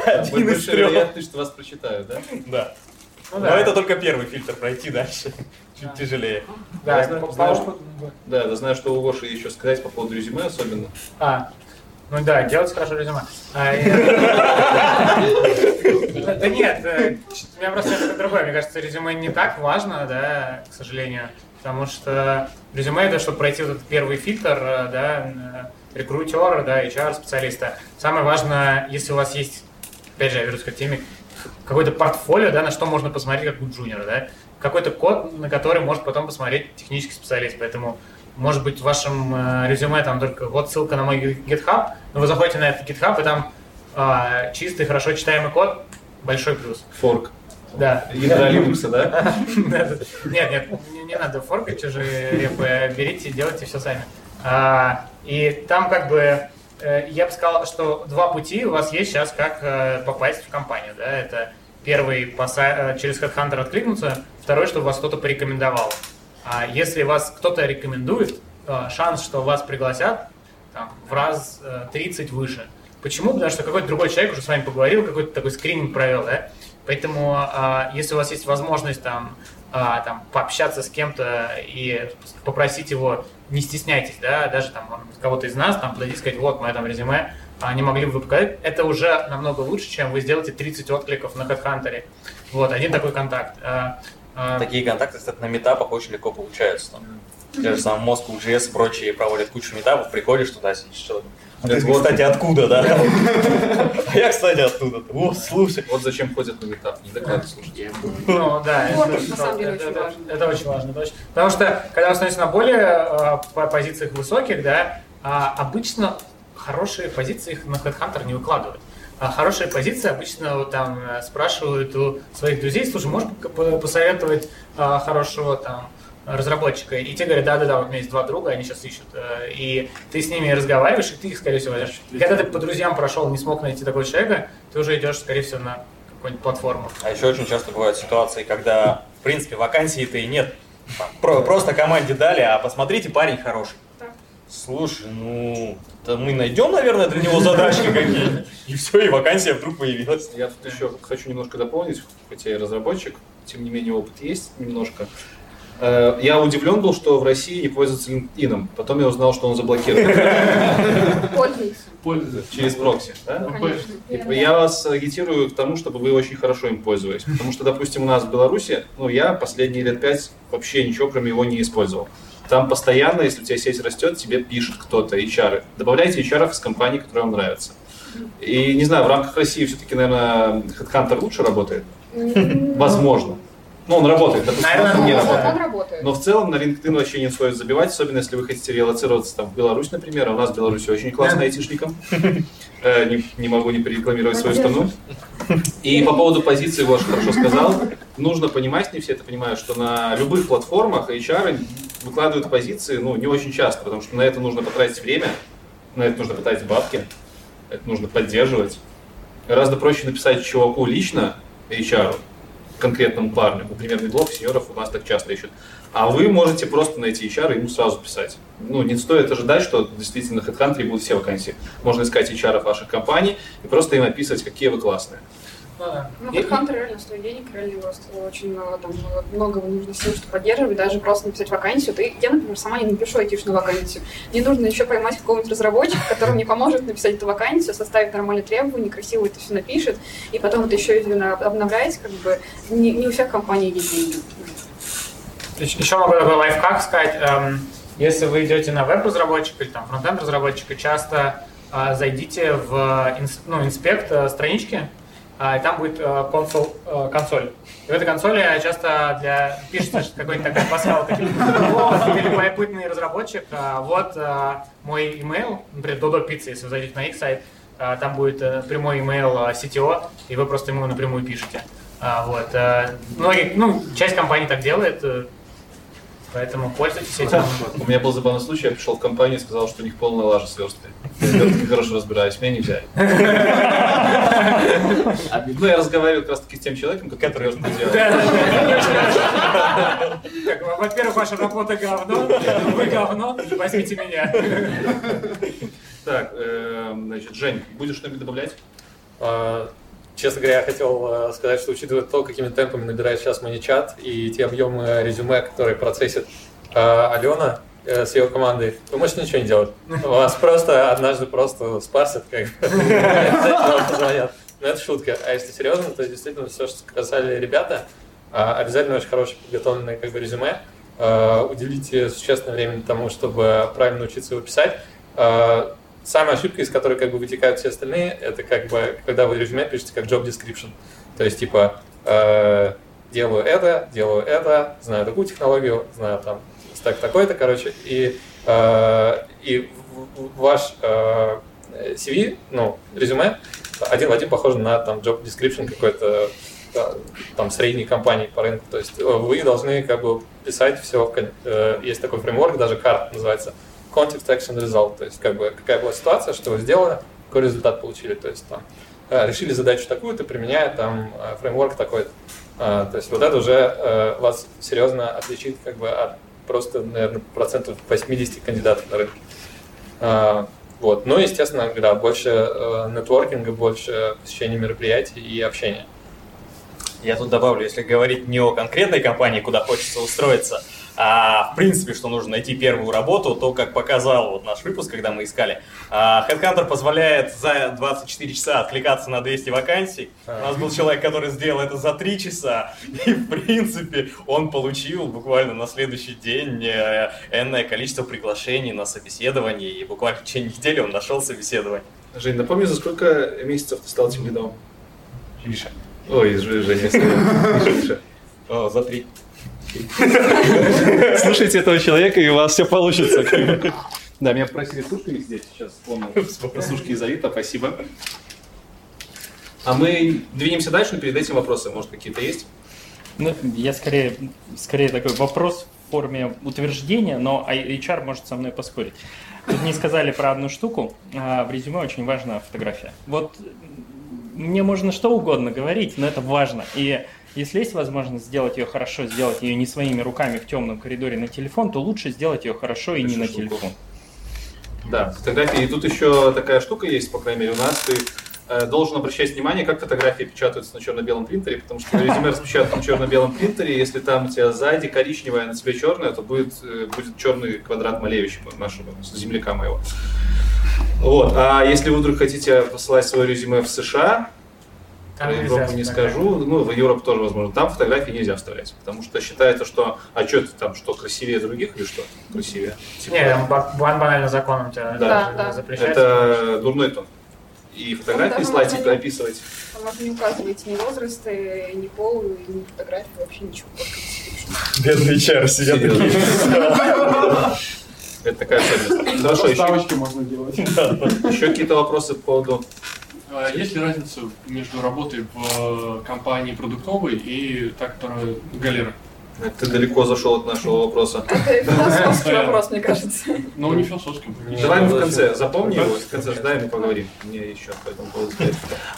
один из трех. вероятность, что вас прочитают, да? Да. Ну Но да. это только первый фильтр, пройти дальше чуть тяжелее. Да, Я знаю, знаю, что- Да, я знаю, что у Гоши еще сказать по поводу резюме особенно. А, ну да, делать хорошо резюме. А, Да нет, э, у меня просто это другое. Мне кажется, резюме не так важно, да, к сожалению. Потому что резюме это, чтобы пройти вот этот первый фильтр, э, да, э, рекрутера, да, HR-специалиста. Самое важное, если у вас есть, опять же, я вернусь к теме, какое-то портфолио, да, на что можно посмотреть как у джуниора, да, какой-то код, на который может потом посмотреть технический специалист. Поэтому, может быть, в вашем э, резюме там только вот ссылка на мой GitHub, но вы заходите на этот GitHub, и там а, чистый, хорошо читаемый код, большой плюс. Форк. Да. Ядра Linux, да? Нет, нет, не, надо форкать чужие репы, берите, делайте все сами. А, и там как бы э, я бы сказал, что два пути у вас есть сейчас, как э, попасть в компанию. Да? Это первый э, через HeadHunter откликнуться, второй, чтобы вас кто-то порекомендовал. А если вас кто-то рекомендует, э, шанс, что вас пригласят, там, в раз э, 30 выше. Почему? Потому что какой-то другой человек уже с вами поговорил, какой-то такой скрининг провел, да? Поэтому, а, если у вас есть возможность там, а, там пообщаться с кем-то и попросить его, не стесняйтесь, да, даже там кого-то из нас, там подойти и сказать, вот мое там резюме, а не могли бы вы показать, это уже намного лучше, чем вы сделаете 30 откликов на HeadHunter. Вот, один такой контакт. А, Такие контакты, кстати, на метапах очень легко получаются. Там. Те же самые Moscow JS и прочие проводят кучу метапов, приходишь туда, сидишь, что А ты, кстати, откуда, да? А я, кстати, оттуда. О, слушай. Вот зачем ходят на метап, не доклады слушать. Ну да, Вот, это, очень важно. это очень важно. это очень- Потому что, когда вы становитесь на более по- позициях высоких, да, обычно хорошие позиции их на HeadHunter не выкладывают. А хорошие позиции обычно вот, там э, спрашивают у своих друзей, слушай, можешь посоветовать а, хорошего там разработчика, и те говорят, да-да-да, вот у меня есть два друга, они сейчас ищут, э, и ты с ними разговариваешь, и ты их, скорее всего, возьмешь. И Когда ты по друзьям прошел, не смог найти такого человека, ты уже идешь, скорее всего, на какую-нибудь платформу. А еще очень часто бывают ситуации, когда, в принципе, вакансии-то и нет. Просто команде дали, а посмотрите, парень хороший. Слушай, ну, да мы найдем, наверное, для него задачки какие-нибудь. И все, и вакансия вдруг появилась. Я тут еще хочу немножко дополнить, хотя я разработчик, тем не менее опыт есть немножко. Э, Я удивлен был, что в России не пользуются LinkedIn. Потом я узнал, что он заблокирован Пользуйся. Пользуется. через прокси. да? Конечно. И Я вас агитирую к тому, чтобы вы очень хорошо им пользовались. Потому что, допустим, у нас в Беларуси, ну, я последние лет пять вообще ничего, кроме его, не использовал. Там постоянно, если у тебя сеть растет, тебе пишет кто-то, HR. Добавляйте HR из компании, которая вам нравится. И не знаю, в рамках России все-таки, наверное, HeadHunter лучше работает. Возможно. Ну, он работает, допустим, Наверное, он не работает. Он работает. Но в целом на LinkedIn вообще не стоит забивать, особенно если вы хотите релацироваться там, в Беларусь, например. А у нас в Беларуси очень классно айтишникам. Э, Не, не могу не перерекламировать свою страну. И по поводу позиции, Гоша хорошо сказал, нужно понимать, не все это понимают, что на любых платформах HR выкладывают позиции ну, не очень часто, потому что на это нужно потратить время, на это нужно потратить бабки, это нужно поддерживать. Гораздо проще написать чуваку лично, HR, конкретному парню. Например, медлов, сеньоров у нас так часто ищут. А вы можете просто найти HR и ему сразу писать. Ну, не стоит ожидать, что действительно на HeadHunter будут все вакансии. Можно искать HR ваших компаний и просто им описывать, какие вы классные. Ну да. Ну, И- HeadHunter реально стоит денег, реально просто очень много, там, много нужно сил, чтобы поддерживать, даже просто написать вакансию. Ты, я, например, сама не напишу айтишную вакансию. Мне нужно еще поймать какого-нибудь разработчика, который мне поможет написать эту вакансию, составить нормальные требования, красиво это все напишет, и потом это еще обновлять, как бы, не, не у всех компаний есть деньги. Еще могу такой лайфхак сказать. Эм, Если вы идете на веб-разработчика или там фронтенд разработчика, часто э, зайдите в инс- ну, инспект э, странички, а, и там будет э, консоль, э, консоль. И в этой консоли часто для пишется какой-нибудь такая пасхалка, типа, вот, любопытный разработчик, а, вот э, мой email, например, Dodo Pizza, если вы зайдете на их сайт, а, там будет э, прямой email э, CTO, и вы просто ему напрямую пишете. А, вот. э, Многие, ну, часть компаний так делает, э, поэтому пользуйтесь этим. У меня был забавный случай, я пришел в компанию и сказал, что у них полная лажа с версткой. Я хорошо разбираюсь, меня не взяли. Ну, я разговаривал как раз таки с тем человеком, который верстку делает. Так, во-первых, ваша работа говно, вы говно, возьмите меня. Так, эм, значит, Жень, будешь что-нибудь добавлять? Честно говоря, я хотел э, сказать, что учитывая то, какими темпами набирает сейчас маничат и те объемы резюме, которые процессит э, Алена э, с ее командой, вы можете ничего не делать. Вас просто однажды просто спасят, как позвонят. Но это шутка. А если серьезно, то действительно все, что сказали ребята, обязательно очень хорошее подготовленное как бы, резюме. Уделите существенное время тому, чтобы правильно научиться его писать. Самая ошибка, из которой как бы вытекают все остальные, это как бы, когда вы резюме пишете как job description. То есть, типа, э, делаю это, делаю это, знаю такую технологию, знаю там стек такой-то, короче, и, э, и ваш э, CV, ну, резюме, один в один похож на там job description какой-то э, там средней компании по рынку. То есть э, вы должны как бы писать все, есть такой фреймворк, даже карт называется, context action result, то есть как бы какая была ситуация, что вы сделали, какой результат получили, то есть там э, решили задачу такую-то, применяя там э, фреймворк такой-то. То есть вот это уже э, вас серьезно отличит как бы от просто, наверное, процентов 80 кандидатов на рынке. Вот. Ну, естественно, да, больше э, нетворкинга, больше посещения мероприятий и общения. Я тут добавлю, если говорить не о конкретной компании, куда хочется устроиться, а в принципе, что нужно найти первую работу, то, как показал вот наш выпуск, когда мы искали, а, Headhunter позволяет за 24 часа откликаться на 200 вакансий. У нас был человек, который сделал это за 3 часа, и в принципе он получил буквально на следующий день э, энное количество приглашений на собеседование, и буквально в течение недели он нашел собеседование. Жень, напомни, за сколько месяцев ты стал тем лидом? Миша. Ой, Женя, Миша, Миша. О, за три. Слушайте этого человека, и у вас все получится. Да, меня попросили сушки здесь, сейчас вспомнил. Про сушки из Авито, спасибо. А мы двинемся дальше, но перед этим вопросы, может, какие-то есть? Ну, я скорее, скорее такой вопрос в форме утверждения, но HR может со мной поспорить. Тут не сказали про одну штуку. а В резюме очень важна фотография. Вот мне можно что угодно говорить, но это важно. И если есть возможность сделать ее хорошо, сделать ее не своими руками в темном коридоре на телефон, то лучше сделать ее хорошо и не на телефон. Да, фотографии. И тут еще такая штука есть, по крайней мере, у нас. Ты э, должен обращать внимание, как фотографии печатаются на черно-белом принтере, потому что резюме распечатано на черно-белом принтере, если там у тебя сзади коричневое, а на тебе черное, то будет, э, будет черный квадрат Малевича, нашего земляка моего. Вот. А если вы вдруг хотите посылать свое резюме в США, Там нельзя Европу не скажу, ну, в Европу тоже возможно. Там фотографии нельзя вставлять, потому что считается, что, а что ты там, что, красивее других или что? Красивее. Типа, Не, там ба- бан- банально законом тебя Да, да. запрещается. это дурной тон. и фотографии даже слать, можно и не- описывать. Там можно не указывать ни возраст, ни пол, и ни фотографии, вообще ничего. только Бедные чары сидят такие. Это такая особенность. Хорошо, еще, Ставочки можно делать. еще какие-то вопросы по поводу... А Есть ли разница между работой в э, компании продуктовой и та, которая галера? Ты далеко зашел от нашего вопроса. Это философский вопрос, мне кажется. Ну, не философским. Давай мы в конце, запомни его, в конце ожидаем и поговорим. Мне еще по этому поводу.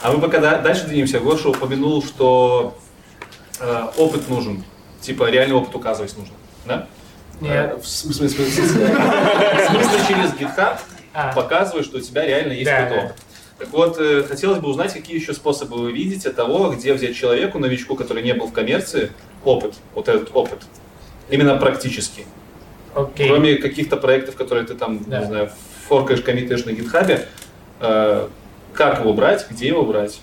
А мы пока да- дальше двинемся. Гоша упомянул, что э, опыт нужен. Типа реальный опыт указывать нужно. Да? Нет. Э, В смысле, в смысле, в смысле через GitHub А. показываешь, что у тебя реально есть опыт. Так вот, э, хотелось бы узнать, какие еще способы вы видите того, где взять человеку, новичку, который не был в коммерции, опыт, вот этот опыт. Именно практически. Окей. Кроме каких-то проектов, которые ты там, Да. не знаю, форкаешь, коммитаешь на гитхабе, э, как его брать, где его брать,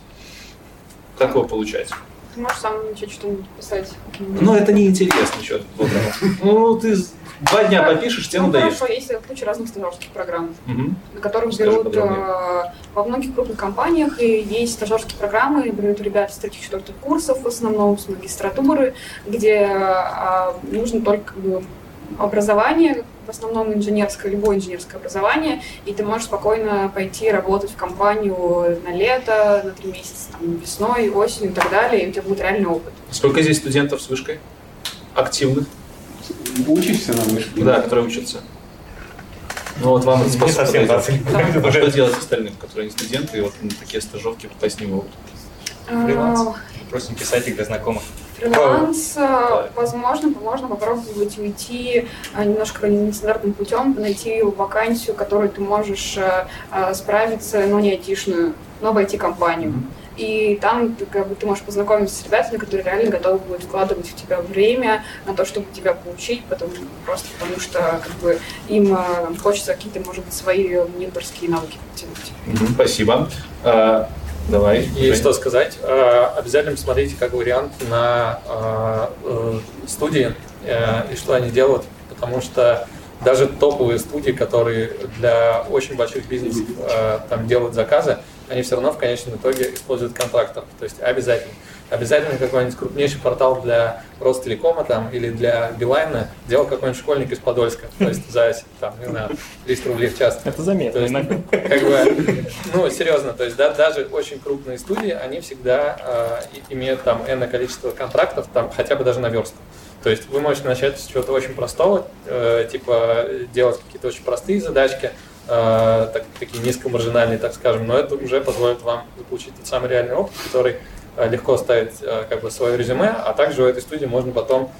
как его получать. Ты можешь сам начать что-нибудь писать. Ну, это неинтересно, что Ну, ты два дня попишешь, тебе Ну, надоест. хорошо, есть куча разных стажерских программ, Мгм. на которых Скажи берут э, во многих крупных компаниях, и есть стажерские программы, берут ребят с третьих, четвертых курсов, в основном с магистратуры, где э, нужно только бы, образование, в основном инженерское, любое инженерское образование, и ты можешь спокойно пойти работать в компанию на лето, на три месяца, там, весной, осенью и так далее, и у тебя будет реальный опыт. Сколько здесь студентов с вышкой? Активных? Учишься на вышке? Да, которые учатся. Ну вот вам этот Не способ совсем подойдет. да. А что делать остальным, которые не студенты, и вот на такие стажировки попасть не могут? Фриланс. А, Просим писать их для знакомых. Фриланс, э, возможно, можно попробовать уйти э, немножко нестандартным путем, найти вакансию, которую ты можешь э, справиться, но не айтишную, но в IT-компанию. И там ты, как бы, ты можешь познакомиться с ребятами, которые реально готовы будут вкладывать в тебя время на то, чтобы тебя получить, потому, просто потому что как бы, им э, хочется какие-то, может быть, свои менторские навыки подтянуть. Мгм, Спасибо. А, Давай. И Жень. что сказать, э, обязательно посмотрите как вариант на э, э, студии э, и что они делают, потому что даже топовые студии, которые для очень больших бизнесов э, там делают заказы, они все равно в конечном итоге используют контрактов. То есть обязательно. Обязательно какой-нибудь крупнейший портал для Ростелекома там, или для Билайна делал какой-нибудь школьник из Подольска. То есть за там, не знаю, 300 рублей в час. Это заметно. То есть, как бы, ну, серьезно, то есть, да, даже очень крупные студии, они всегда э, имеют там энное количество контрактов, там, хотя бы даже на верстку. То есть вы можете начать с чего-то очень простого, э, типа делать какие-то очень простые задачки, э, так- такие низкомаржинальные, так скажем, но это уже позволит вам получить тот самый реальный опыт, который э, легко ставить э, как бы свое резюме, а также в этой студии можно потом,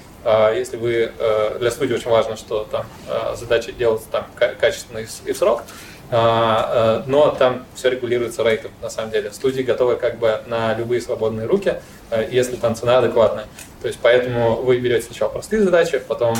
если вы, для студии очень важно, что там э, задачи делаются там ка- качественно и и в срок, но там все регулируется рейтом, на самом деле. Студии готовы как бы на любые свободные руки, если там цена адекватная. То есть поэтому вы берете сначала простые задачи, потом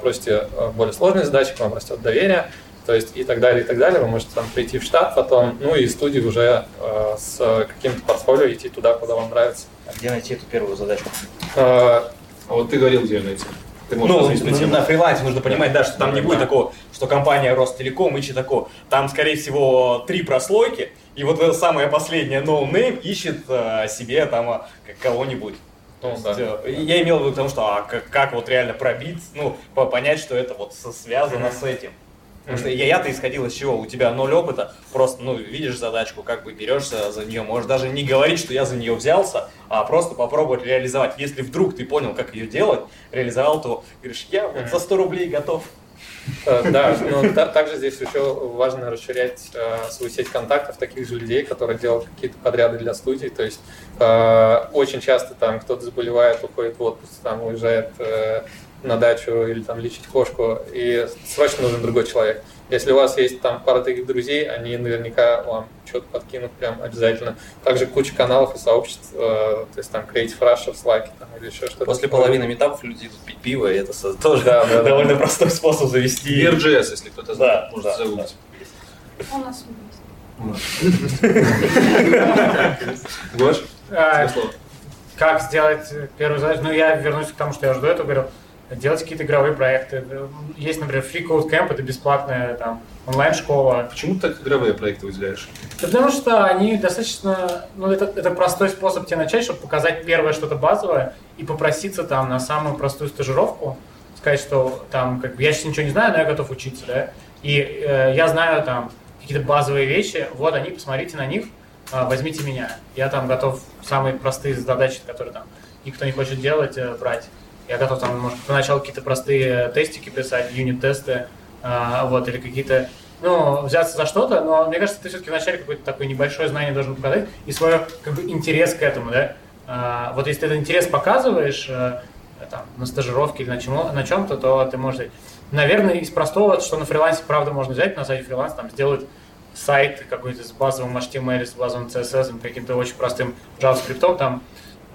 просите более сложные задачи, к вам растет доверие, то есть и так далее, и так далее. Вы можете там прийти в штат потом, ну и студии уже э, с каким-то портфолио идти туда, куда вам нравится. А где найти эту первую задачку? Э, А вот ты говорил, где ее найти. Ты можешь Ну, на, на фрилансе нужно понимать, да, что там не Да. будет такого, что компания Ростелеком ищет такого. Там, скорее всего, три прослойки, и вот эта самая последняя no name ищет э, себе там а, к- кого-нибудь. ну, да. есть, э, Я имел в виду к тому, что а как, как вот реально пробить, ну, по- понять, что это вот связано с этим. Потому что я, я-то исходил из чего? У тебя ноль опыта, просто, ну, видишь задачку, как бы берешься за нее. Можешь даже не говорить, что я за нее взялся, а просто попробовать реализовать. Если вдруг ты понял, как ее делать, реализовал, то говоришь, я вот за 100 рублей готов. Э, Да, но та- также здесь еще важно расширять э, свою сеть контактов таких же людей, которые делают какие-то подряды для студий. То есть э, очень часто там кто-то заболевает, уходит в отпуск, там уезжает на дачу или там лечить кошку, и срочно нужен другой человек. Если у вас есть там пара таких друзей, они наверняка вам что-то подкинут прям обязательно. Также куча каналов и сообществ, э, то есть там Creative Russia в Slack там, или еще что-то. После половины метапов люди идут пить пиво, и это тоже Да, да, да. Довольно простой способ завести. Beer.js, если кто-то знает, Да, может да, загуглить. У нас. Гош, А. Как сделать первую задачу? Ну, я вернусь к тому, что я до этого говорил. Делать какие-то игровые проекты. Есть, например, Free Code Camp, это бесплатная там онлайн-школа. Почему ты так игровые проекты выделяешь? Да Потому что они достаточно, ну это, это простой способ тебе начать, чтобы показать первое что-то базовое и попроситься там на самую простую стажировку, сказать, что там, как бы, я сейчас ничего не знаю, но я готов учиться, да, и э, я знаю там какие-то базовые вещи, вот они, посмотрите на них, э, возьмите меня. Я там готов самые простые задачи, которые там никто не хочет делать, э, брать. Я готов там, может, поначалу какие-то простые тестики писать, юнит-тесты, э, вот, или какие-то ну, взяться за что-то, но мне кажется, ты все-таки вначале какое-то такое небольшое знание должен показать и свой как бы, интерес к этому, да. А, вот если ты этот интерес показываешь э, там, на стажировке или на, чему, на чем-то, то ты можешь. Наверное, из простого, что на фрилансе, правда, можно взять, на сайте фриланс, там, сделать сайт какой-то с базовым HTML, с базовым CSS, каким-то очень простым JavaScript, там,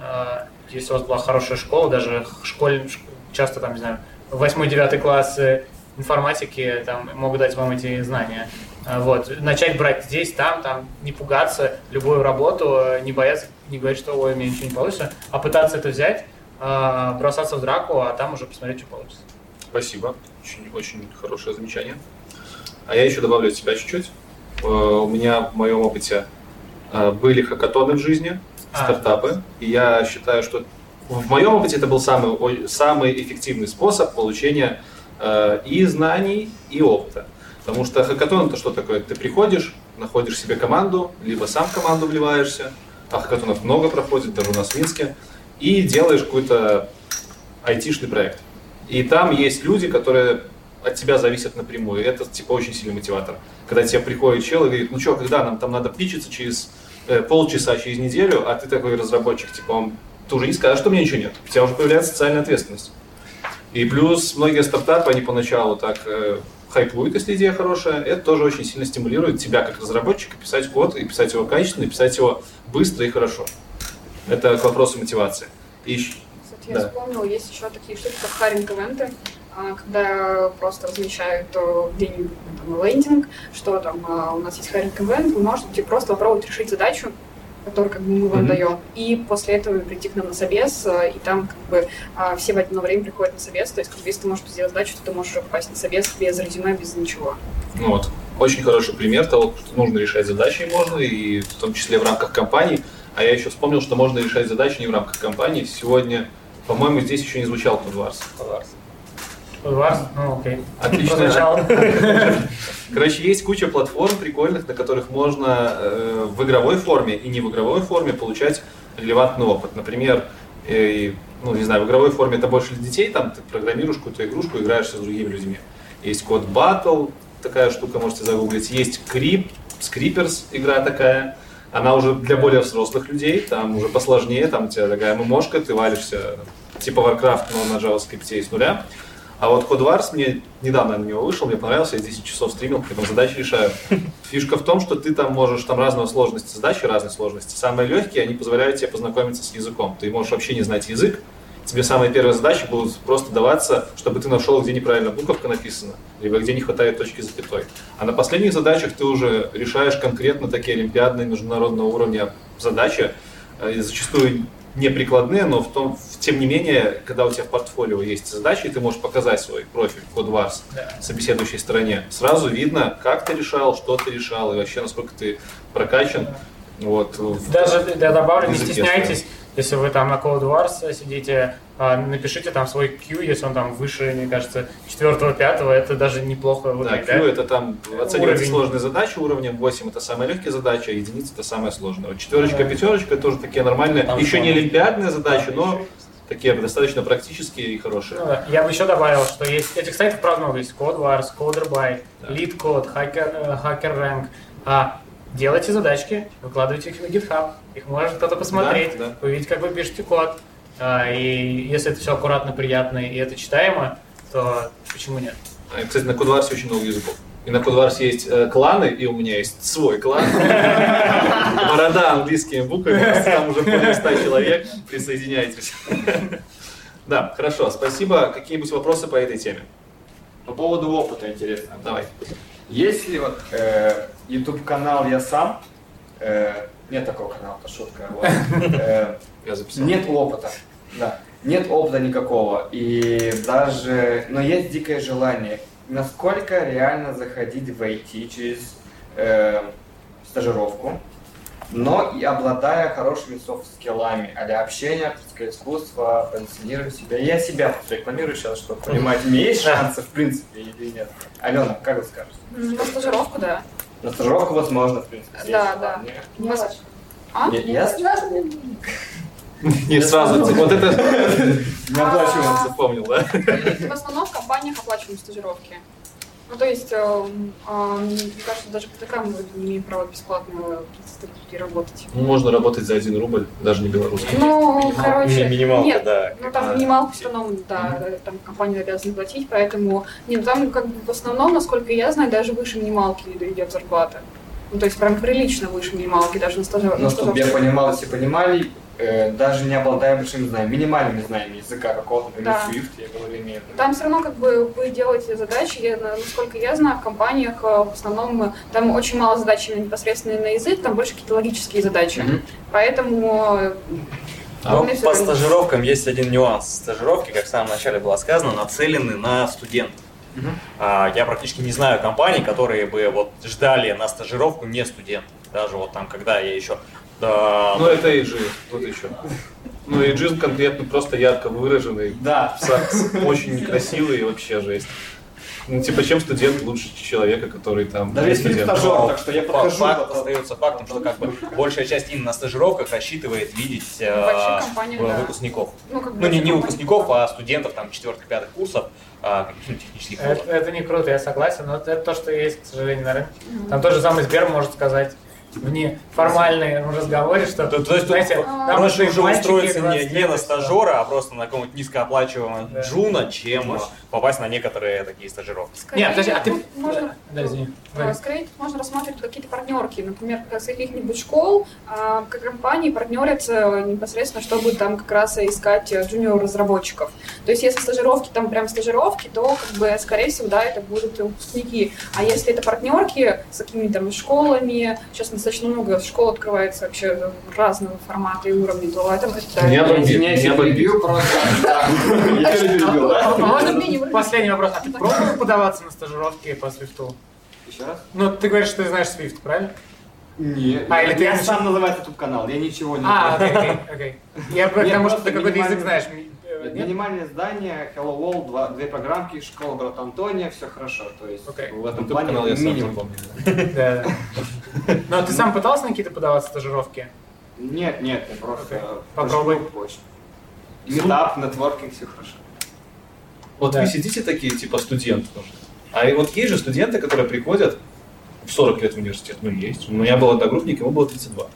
э, если у вас была хорошая школа, даже школь, часто там, не знаю, 8-9 класс э, информатики там, могут дать вам эти знания. А, Вот. Начать брать здесь, там, там, не пугаться, любую работу, э, не бояться, не говорить, что ой, у меня ничего не получится, а пытаться это взять, а, бросаться в драку, а там уже посмотреть, что получится. Спасибо. Очень, очень хорошее замечание. А я еще добавлю от себя чуть-чуть. Э, У меня в моем опыте были хакатоны в жизни. Стартапы. И я считаю, что в моем опыте это был самый, самый эффективный способ получения э, и знаний, и опыта. Потому что хакатон это что такое? Ты приходишь, находишь себе команду, либо сам в команду вливаешься, а хакатонов много проходит, даже у нас в Минске, и делаешь какой-то айтишный проект. И там есть люди, которые от тебя зависят напрямую. Это типа очень сильный мотиватор. Когда тебе приходит чел и говорит, ну что, когда нам там надо пичиться через полчаса, через неделю, а ты такой разработчик, типа он, ты уже не скажешь, что у меня ничего нет. У тебя уже появляется социальная ответственность. И плюс многие стартапы, они поначалу так э, хайпуют, если идея хорошая, это тоже очень сильно стимулирует тебя как разработчика писать код и писать его качественно, и писать его быстро и хорошо. Это к вопросу мотивации. И Кстати, я Да. вспомнила, есть еще такие штуки, как харинг-ивенты, а, когда просто размещают э, где-нибудь там, лендинг, что там а, у нас есть харинг-ивент, вы можете просто попробовать решить задачу, которую как бы мы вам Мгм. даем, и после этого прийти к нам на собес, э, и там как бы а, все в одно время приходят на собес, то есть как бы, если ты можешь сделать задачу, то ты можешь попасть на собес без резюме, без ничего. Ну вот. Очень хороший пример того, что нужно решать задачи и можно, и в том числе в рамках компании. А я еще вспомнил, что можно решать задачи не в рамках компании. Сегодня, по-моему, здесь еще не звучал Кодварс. Вас? Ну, окей. Отлично. Короче, есть куча платформ прикольных, на которых можно э, в игровой форме и не в игровой форме получать релевантный опыт. Например, э, ну, не знаю, в игровой форме это больше для детей, там ты программируешь какую-то игрушку, играешься с другими людьми. Есть код Battle, такая штука, можете загуглить. Есть Creep, Scrippers, игра такая. Она уже для более взрослых людей, там уже посложнее, там у тебя такая ммошка, ты валишься типа Warcraft, но на JavaScript из нуля. А вот Code Wars мне недавно на него вышел, мне понравился, я 10 часов стримил, при этом задачи решаю. Фишка в том, что ты там можешь, там разного сложности задачи, разной сложности. Самые легкие, они позволяют тебе познакомиться с языком. Ты можешь вообще не знать язык, тебе самые первые задачи будут просто даваться, чтобы ты нашел, где неправильно буковка написана, либо где не хватает точки запятой. А на последних задачах ты уже решаешь конкретно такие олимпиадные международного уровня задачи, э, и зачастую не прикладные, но в том, тем не менее, когда у тебя в портфолио есть задачи, и ты можешь показать свой профиль Codewars собеседующей стороне, сразу видно, как ты решал, что ты решал, и вообще насколько ты прокачан. Вот, Даже я добавлю, не стесняйтесь, если вы там на Code Wars сидите, а, напишите там свой Q, если он там выше, мне кажется, четвертого, пятого, это даже неплохо Да, Q это там оценивается Уровень. сложные задачи уровнем, 8 это самая легкая задача, а единица это самая сложная. Вот четверочка, пятерочка тоже такие нормальные, Там еще не олимпиадные задачи, но такие достаточно практические и хорошие. Ну да. Я бы еще добавил, что есть этих сайтов правда много. Есть Code Wars, Coderby, Да. Lead Code, Hacker, э, Hacker Rank. А, делайте задачки, выкладывайте их на GitHub. Их может кто-то посмотреть, Да, да. увидеть, как вы пишете код. А, и если это все аккуратно, приятно и это читаемо, то почему нет? А, Кстати, на Кодварсе очень много языков. И на Кодварсе есть э, кланы, и у меня есть свой клан. Борода английскими буквами, там уже более 100 человек, присоединяйтесь. Да, хорошо, спасибо. Какие-нибудь вопросы по этой теме? По поводу опыта интересно. Давай. Если вот э, YouTube канал я сам, э, нет такого канала, это шутка. вот, э, Я записал. нет опыта, да. нет опыта никакого, и даже, но есть дикое желание. Насколько реально заходить в IT через э, стажировку, но и обладая хорошими софт-скиллами, а общение, актерское искусство, позиционировать себя. Я себя рекламирую сейчас, чтобы понимать, у меня есть шансы, в принципе, или нет. Алена, как вы скажете? На стажировку, да. На стажировку возможно, в принципе. Да, да. Вас- А? Я- я Не сразу, вот это Не оплачиваем. запомнил, да? В основном в компаниях оплачиваем стажировки. Ну, то есть, э, э, мне кажется, даже ПТК мы не имеем права бесплатно стажировки работать. Ну, Можно работать за один рубль, даже не белорусский. Ну, короче, Ми- минималка, нет, да. ну там минималку все равно, да, там компания обязана платить, поэтому, нет, ну, там как бы в основном, насколько я знаю, даже выше минималки идет зарплата. Ну, то есть прям прилично выше минималки даже на стажировке. Но чтобы я понимал, все понимали, э, даже не обладая большими знаниями, минимальными знаниями языка какого-то, например, Да. Swift, я говорю, имею. Там все равно как бы вы делаете задачи, я, на- насколько я знаю, в компаниях э, в основном э, там очень мало задач именно непосредственно на язык, там больше какие-то логические задачи. Мгм. Поэтому э, Но вполне всё по равно. стажировкам есть один нюанс. Стажировки, как в самом начале было сказано, нацелены на студентов. Мгм. А, Я практически не знаю компаний, которые бы вот ждали на стажировку не студентов. Даже вот там, когда я еще... да, Ну, это иджи, тут еще. Ну, иджизм конкретно просто ярко выраженный, Да. Са- очень некрасивый и вообще жесть. Ну, типа, чем студент лучше человека, который там... Если не студент? стажер, так что я подхожу. Факт потом. остается фактом, что как бы большая часть именно на стажировках рассчитывает видеть э, да. выпускников. Ну, как бы Ну, не, не выпускников, а студентов там четвертых-пятых курсов, а, каких-нибудь технических Это, это не круто, я согласен, но это то, что есть, к сожалению, на рынке. Там тот же самый Сбер может сказать в неформальном разговоре, что, То, то есть, знаете, а, нам Проще нужны уже устроиться не, 20 не на стажера, а просто на какого-нибудь низкооплачиваемого Да. джуна, чем попасть на некоторые такие стажировки. Скорее, Нет, подожди, а ты... Можно, Да, извини. Э, скорее тут можно рассматривать какие-то партнерки, например, как с каких-нибудь школ, как компании партнерятся непосредственно, чтобы там как раз искать э, джуниор-разработчиков. То есть если стажировки, там прям стажировки, то как бы, скорее всего, да, это будут выпускники. А если это партнерки с какими-то там школами, сейчас достаточно много школ открывается вообще разного формата и уровня, то это будет... да, Не обомби, Извиняюсь, не я просто. Я да? А можно последний вопрос? А ты пробовал подаваться на стажировки по Свифту? Еще раз? Ну, ты говоришь, что ты знаешь Свифт, правильно? Нет. А, или ты я сам называю YouTube канал, я ничего не А, окей, окей, окей. Я потому что ты какой-то язык знаешь. Минимальное здание, Hello World, два, две программки, школа брата Антония, все хорошо. То есть в этом YouTube плане канал я сам минимум. да. Ну, а ты сам пытался на какие-то подаваться стажировки? Нет, нет, я просто... Попробуй. Метап, нетворкинг, все хорошо. Вот вы сидите такие, типа, студенты тоже. А вот есть же студенты, которые приходят в 40 лет в университет, ну есть. У меня был одногруппник, ему было 32.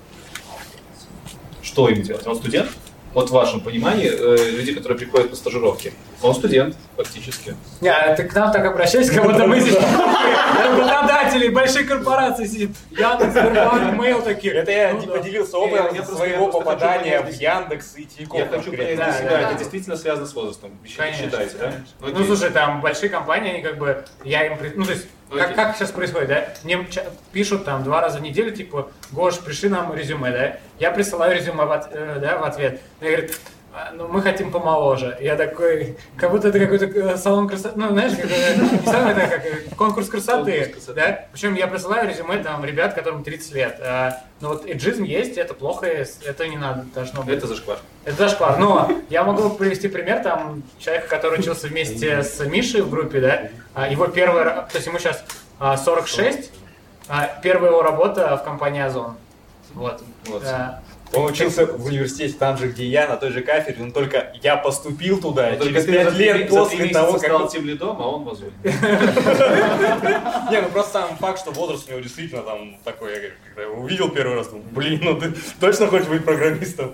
Что им делать? Он студент? Вот в вашем понимании, э, люди, которые приходят на стажировки, он студент, фактически. Не, а ты к нам так обращайся, как будто мы здесь работодатели большой корпорации сидит. Яндекс, Сбербанк, Mail такие. Это я Ну не да. поделился Я- опытом я своего я попадания в Яндекс и Тинькофф. Я хочу понять для Да, себя, это действительно связано с возрастом, считаете, да? Ну, Ну, слушай, там большие компании, они как бы, я им, ну, то есть, как, Окей. как сейчас происходит, да? Мне пишут там два раза в неделю, типа, Гош, пришли нам резюме, да? Я присылаю резюме в, от- э, да, в ответ. Мне говорят, «А, ну, мы хотим помоложе. Я такой, как будто это какой-то э, салон красоты, ну, знаешь, как, не салон, это как э, конкурс красоты, Конкурс красоты. да? Причем я присылаю резюме там ребят, которым 30 лет. А, но вот эджизм есть, это плохо, это не надо, должно быть. Это зашквар. Это зашквар. Но я могу привести пример, там, человека, который учился вместе с Мишей в группе, да, а, его первый, то есть ему сейчас а, 46, а, первая его работа в компании Озон. Вот. Вот. Он учился в университете там же, где я, на той же кафедре, но только я поступил туда Но через ты 5 за три- лет после того, стал как... тем лидом, а он в Озоне. Не, ну просто сам факт, что возраст у него действительно там такой, я говорю, когда его увидел первый раз, думаю, блин, ну ты точно хочешь быть программистом?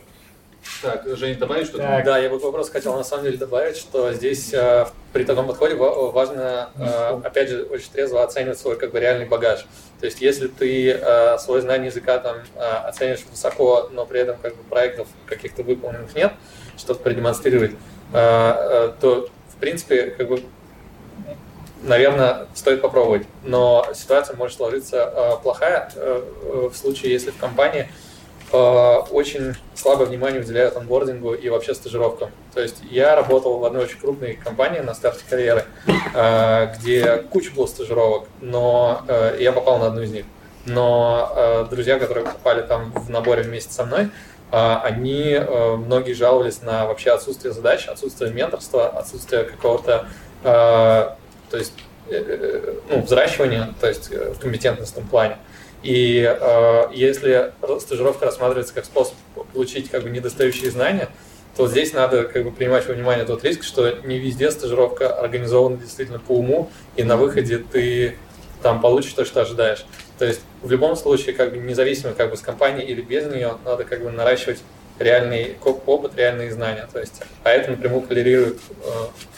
Так, Женя, добавить что-то? Так. Да, я бы вопрос хотел на самом деле добавить, что здесь э, при таком подходе ва- важно, э, опять же, очень трезво оценивать свой как бы реальный багаж. То есть, если ты э, свое знание языка там э, оценишь высоко, но при этом как бы проектов каких-то выполненных нет, чтобы продемонстрировать, э, э, то в принципе как бы наверное, стоит попробовать. Но ситуация может сложиться э, плохая э, в случае, если в компании очень слабое внимание уделяют онбордингу и вообще стажировкам. То есть я работал в одной очень крупной компании на старте карьеры, э, где куча было стажировок, но э, я попал на одну из них. Но э, друзья, которые попали там в наборе вместе со мной, э, они э, многие жаловались на вообще отсутствие задач, отсутствие менторства, отсутствие какого-то, э, то есть э, э, ну, взращивания, то есть э, в компетентностном плане. И э, если стажировка рассматривается как способ получить как бы недостающие знания, то здесь надо как бы принимать во внимание тот риск, что не везде стажировка организована действительно по уму, и на выходе ты там получишь то, что ожидаешь. То есть в любом случае, как бы независимо как бы с компанией или без нее, надо как бы наращивать реальный опыт, реальные знания. То есть, а это напрямую коррелирует э,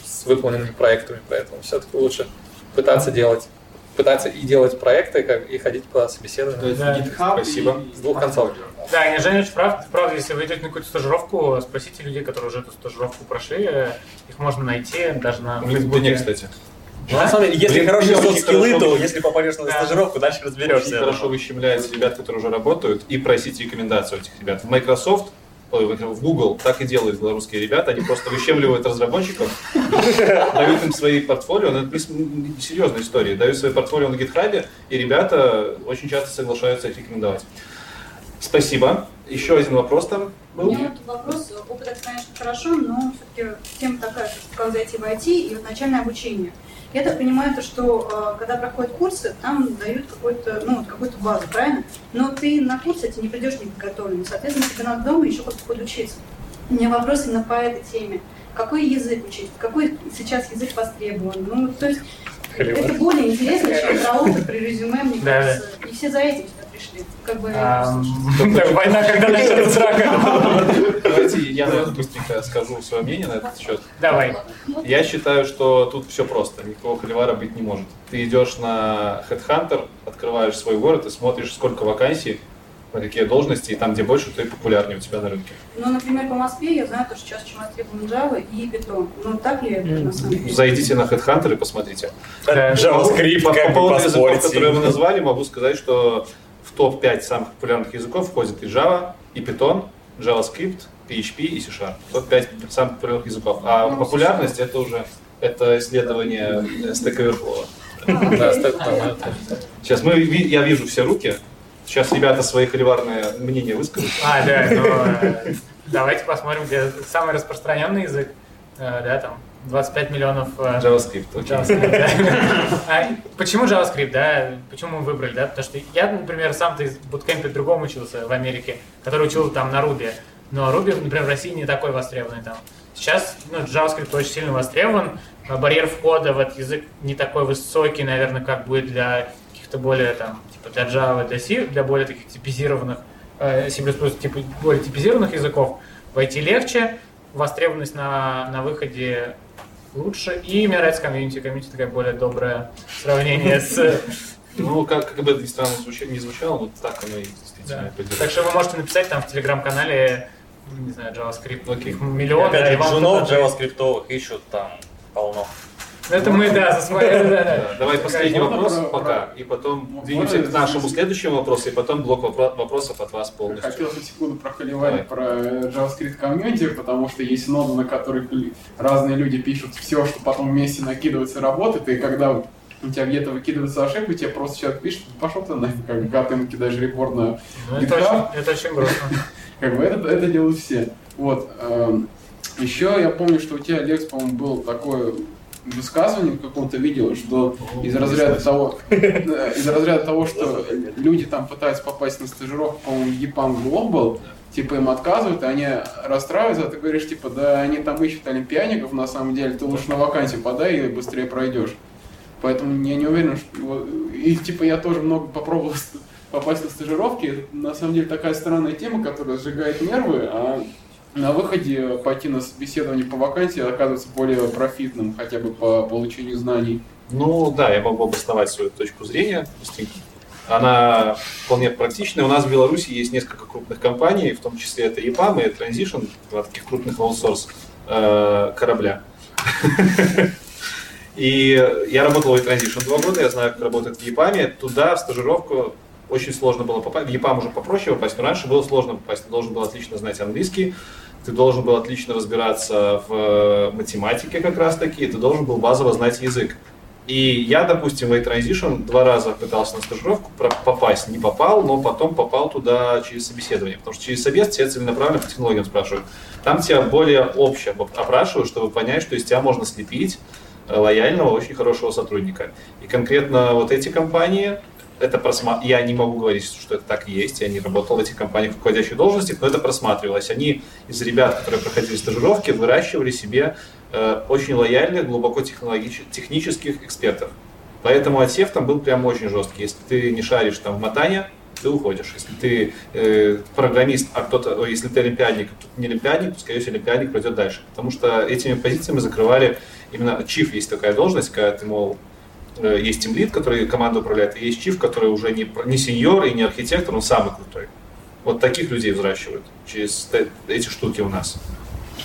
с выполненными проектами, поэтому все-таки лучше пытаться делать пытаться и делать проекты, как, и ходить по собеседованию. То есть Да. GitHub Спасибо. и С двух концов. Да, не Женя очень прав. Правда, если вы идете на какую-то стажировку, спросите людей, которые уже эту стажировку прошли. э, Их можно найти даже на LinkedIn, кстати. Ну, на самом деле, если Блин, хорошие очень софт-скиллы, хорошо. то если попадешь на Да. стажировку, дальше Очень разберешься. хорошо выщемляете ребят, которые уже работают, и просите рекомендацию этих ребят. В Microsoft, в Google так и делают белорусские ребята, они просто выщемливают разработчиков, дают им свои портфолио, ну, это серьезная история, дают свои портфолио на GitHub, и ребята очень часто соглашаются их рекомендовать. Спасибо. Еще один вопрос там У был. меня вот вопрос, опыт конечно, хорошо, но все-таки тема такая, как зайти в IT и вот начальное обучение. Я так понимаю, то, что э, когда проходят курсы, там дают ну, какую-то базу, правильно? Но ты на курсы эти не придешь неподготовленным, соответственно, тебе надо дома еще как-то подучиться. У меня вопрос именно по этой теме. Какой язык учить? Какой сейчас язык востребован? Ну, то есть это более интересно, чем про опыт при резюме, мне кажется. И все за этим пришли. Как бы, Ам, так, Война, когда начнется драка. Давайте я, наверное, быстренько скажу свое мнение на этот счет. Давай. Я считаю, что тут все просто, никакого холивара быть не может. Ты идешь на Headhunter, открываешь свой город и смотришь, сколько вакансий, на какие должности, и там, где больше, то и популярнее у тебя на рынке. Ну, например, по Москве я знаю, что сейчас очень востребован Java и Python. Ну, так ли это на самом деле? Зайдите на Headhunter и посмотрите. Да. JavaScript, по, по поводу языков, которые вы назвали, могу сказать, что в топ-5 самых популярных языков входит и Java, и Python, JavaScript, PHP и C-Sharp. Топ-5 самых популярных языков. А популярность это уже это исследование э, Stack Overflow. Сейчас мы, я вижу все руки. Сейчас ребята свои холиварные мнения выскажут. А, да, ну, э, давайте посмотрим, где самый распространенный язык, э, да, там, 25 миллионов э, JavaScript. А почему JavaScript, да? Почему мы выбрали, да? Потому что я, например, сам-то из буткемпе другом учился в Америке, который учил там на Ruby. Но Ruby, например, в России не такой востребованный там. Сейчас ну, JavaScript очень сильно востребован. а Барьер входа в этот язык не такой высокий, наверное, как будет для каких-то более там, типа для Java, для C, для более таких типизированных, э, C++, типа, более типизированных языков. Войти легче, востребованность на, на выходе лучше. И мне нравится комьюнити. Комьюнити такая более доброе сравнение с... Ну, как, как бы это ни странно звучало, не звучало, вот так оно и действительно Да. Так что вы можете написать там в телеграм-канале, не знаю, JavaScript, Окей. их миллион, Опять да, и же, вам джунов JavaScript ищут там полно. Ну, Это мы, да, за свои... да, да. Да, Давай последний вопрос про- пока, и потом двинемся к нашему следующему вопросу, и потом блок вопро- вопросов от вас полностью. Хотел на секунду прохоливарить про JavaScript комьюнити, потому что есть ноды, на которых разные люди пишут все, что потом вместе накидывается и работает, и когда у тебя где-то выкидывается ошибка, тебе просто человек пишет, пошел ты нафиг, как когда ты ему кидаешь репорт на Ну, это, очень, это очень грустно. Как бы это, это делают все. Вот. эм, еще я помню, что у тебя, Лекс, по-моему, был такое высказывание в каком-то видео, что из разряда того, да, из разряда того, что люди там пытаются попасть на стажировку, по-моему, в EPAM Global, типа им отказывают, и они расстраиваются, а ты говоришь, типа, да они там ищут олимпиадников, на самом деле, ты лучше на вакансию подай и быстрее пройдешь. Поэтому я не уверен, что... И типа я тоже много попробовал ст- попасть на стажировки. На самом деле такая странная тема, которая сжигает нервы, а на выходе пойти на собеседование по вакансии оказывается более профитным, хотя бы по получению знаний. Ну да, я могу обосновать свою точку зрения. Она вполне практичная. У нас в Беларуси есть несколько крупных компаний, в том числе это EPAM и Transition, два таких крупных аутсорс э, корабля. И я работал в Transition два года, я знаю, как работает в EPAM. Туда в стажировку очень сложно было попасть. В ЕПАМ уже попроще попасть, но раньше было сложно попасть. Ты должен был отлично знать английский, ты должен был отлично разбираться в математике как раз таки, и ты должен был базово знать язык. И я, допустим, в A-Transition два раза пытался на стажировку попасть. Не попал, но потом попал туда через собеседование. Потому что через собес тебя целенаправленно по технологиям спрашивают. Там тебя более общее оп- опрашивают, чтобы понять, что из тебя можно слепить э, лояльного, очень хорошего сотрудника. И конкретно вот эти компании, это просма... я не могу говорить, что это так и есть, я не работал в этих компаниях в руководящих должностях, но это просматривалось. Они из ребят, которые проходили стажировки, выращивали себе э, очень лояльных, глубоко технологич... технических экспертов. Поэтому отсев там был прям очень жесткий. Если ты не шаришь там в мотане, ты уходишь. Если ты э, программист, а кто-то, если ты олимпиадник, а кто-то не олимпиадник, то, скорее всего, олимпиадник пройдет дальше. Потому что этими позициями закрывали именно чиф есть такая должность, когда ты, мол, есть тимлид, который команду управляет, и есть чиф, который уже не, не сеньор и не архитектор, он самый крутой. Вот таких людей взращивают через эти штуки у нас.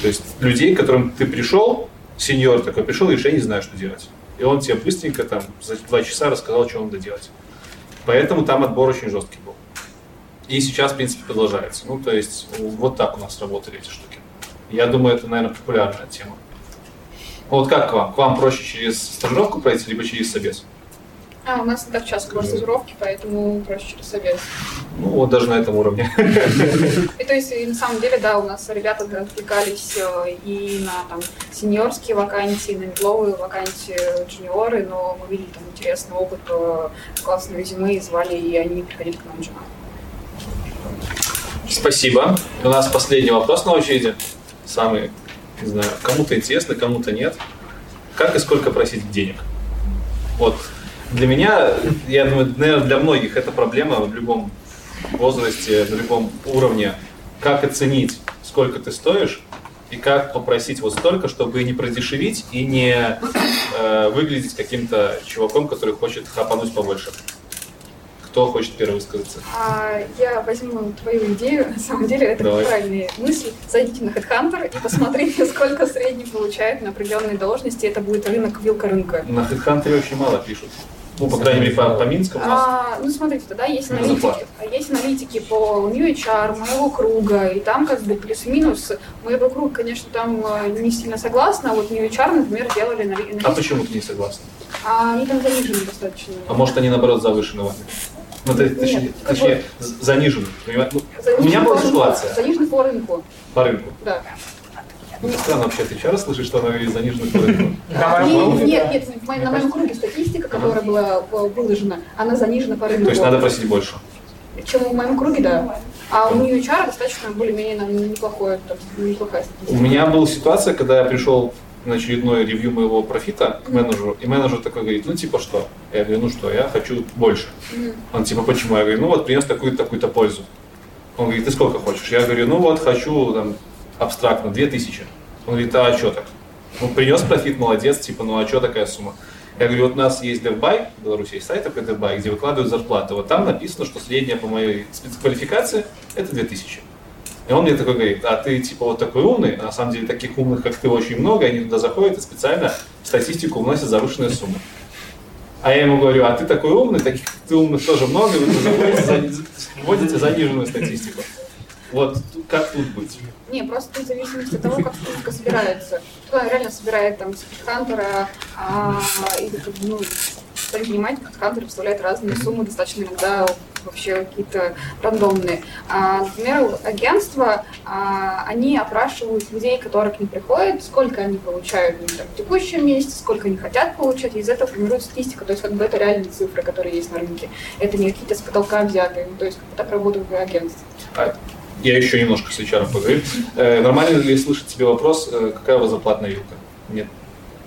То есть людей, к которым ты пришел, сеньор такой пришел, и я не знаю, что делать. И он тебе быстренько там за два часа рассказал, что надо делать. Поэтому там отбор очень жесткий был. И сейчас, в принципе, продолжается. Ну, то есть, вот так у нас работали эти штуки. Я думаю, это, наверное, популярная тема. Вот как к вам? К вам проще через стажировку пройти, либо через собес? А, у нас не так часто было стажировки, поэтому проще через совет. Ну, вот даже на этом уровне. И то есть, и на самом деле, да, у нас ребята отвлекались э, и на там сеньорские вакансии, на медловые вакансии джуниоры, но мы видели там интересный опыт, э, классные резюме, и звали, и они приходили к нам джуна. Спасибо. У нас последний вопрос на очереди. Самый, не знаю, кому-то интересно, кому-то нет. Как и сколько просить денег? Вот. Для меня, я думаю, наверное, для многих это проблема в любом возрасте, на любом уровне. Как оценить, сколько ты стоишь, и как попросить вот столько, чтобы не продешевить и не э, выглядеть каким-то чуваком, который хочет хапануть побольше. Кто хочет первый высказаться? А, я возьму твою идею, на самом деле это Давай. правильная мысль. Зайдите на HeadHunter и посмотрите, сколько средний получает на определенной должности. Это будет рынок, вилка рынка. На HeadHunter очень мало пишут. Ну, по крайней мере, по, по Минску у нас. А, ну, смотрите, тогда есть На аналитики, а есть аналитики по New HR, моего круга, и там как бы плюс-минус. Моего круга, конечно, там э, не сильно согласна, а вот New HR, например, делали анали- А аналитику, почему ты не согласна? а они там занижены достаточно. А может они наоборот завышены вами? Ну, то есть, точнее, Нет, точнее, з- занижены. понимаете? Ну, у меня была ситуация Занижены по рынку, по рынку. да. Ну, странно вообще от HR слышать, что она говорит занижена по рынку. Нет, нет, на моем круге статистика, которая была э, выложена, она занижена по рынку. То есть надо просить больше. Чем в моем круге, да. А у HR достаточно более-менее неплохое, неплохая У статистика. меня была ситуация, когда я пришел на очередное ревью моего профита к менеджеру, и менеджер такой говорит, ну типа что? Я говорю, ну что, я хочу больше. Он типа, почему? Я говорю, ну вот принес такую-то такую-то пользу. Он говорит, ты сколько хочешь? Я говорю, ну вот хочу там абстрактно, 2000. Он говорит, а что так? Ну принес профит, молодец, типа, ну а что такая сумма? Я говорю, вот у нас есть DevBuy, в Беларуси есть сайт такой DevBuy, где выкладывают зарплаты. Вот там написано, что средняя по моей спецквалификации это 2000. И он мне такой говорит, а ты типа вот такой умный, а на самом деле таких умных, как ты, очень много, они туда заходят и специально в статистику вносят завышенные суммы. А я ему говорю, а ты такой умный, таких ты умных тоже много, вы вводите, за- вводите заниженную статистику. Вот как тут быть? Не, просто тут в зависимости от того, как статистика собирается. Кто реально собирает там с хантера, а, и бы, ну, стоит понимать, как хантер представляет разные суммы, достаточно иногда вообще какие-то рандомные. А, например, агентства, а, они опрашивают людей, которые к ним приходят, сколько они получают там, в текущем месяце, сколько они хотят получать, и из этого формируют статистику. То есть как бы это реальные цифры, которые есть на рынке. Это не какие-то с потолка взятые. Ну, то есть как бы так работают агентства. А, Я еще немножко с HR поговорю. Э, нормально ли слышать тебе вопрос, э, какая у вас зарплатная вилка? Нет.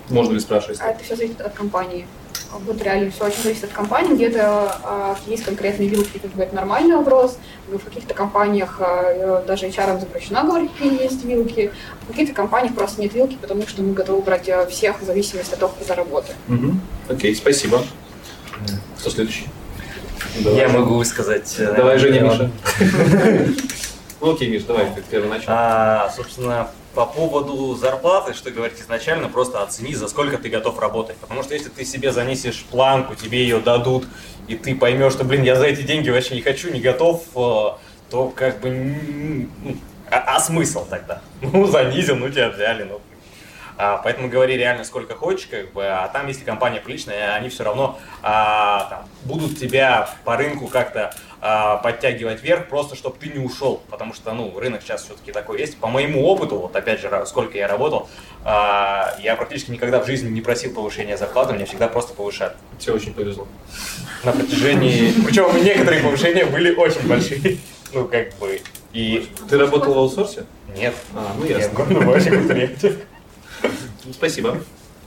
Можно ли спрашивать? А это все зависит от компании. Вот реально все очень зависит от компании. Где-то а, есть конкретные вилки, как бы это нормальный вопрос. В каких-то компаниях а, даже HR запрещено говорить, какие есть вилки. В каких-то компаниях просто нет вилки, потому что мы готовы брать а, всех в зависимости от того, кто работает. Мгм. Окей, спасибо. Кто следующий? Я могу высказать. э, Давай, Женя, Миша. Ну окей, Миш, давай, ты первый начал. А, собственно, по поводу зарплаты, что говорить изначально, просто оцени, за сколько ты готов работать. Потому что если ты себе занесешь планку, тебе ее дадут, и ты поймешь, что, блин, я за эти деньги вообще не хочу, не готов, э, то как бы... ну, А, а смысл тогда? Ну, занизил, ну тебя взяли, ну. А, поэтому говори реально сколько хочешь, как бы, а там, если компания приличная, они все равно а, там, будут тебя по рынку как-то а, подтягивать вверх, просто чтобы ты не ушел, потому что, ну, рынок сейчас все-таки такой есть. По моему опыту, вот опять же, сколько я работал, а, я практически никогда в жизни не просил повышения зарплаты, мне всегда просто повышали. Тебе очень повезло. На протяжении... Причем некоторые повышения были очень большие. Ну, как бы... И... Ты работал в аутсорсе? Нет. А, ну Я ясно. в больших предприятиях. Ну, Спасибо.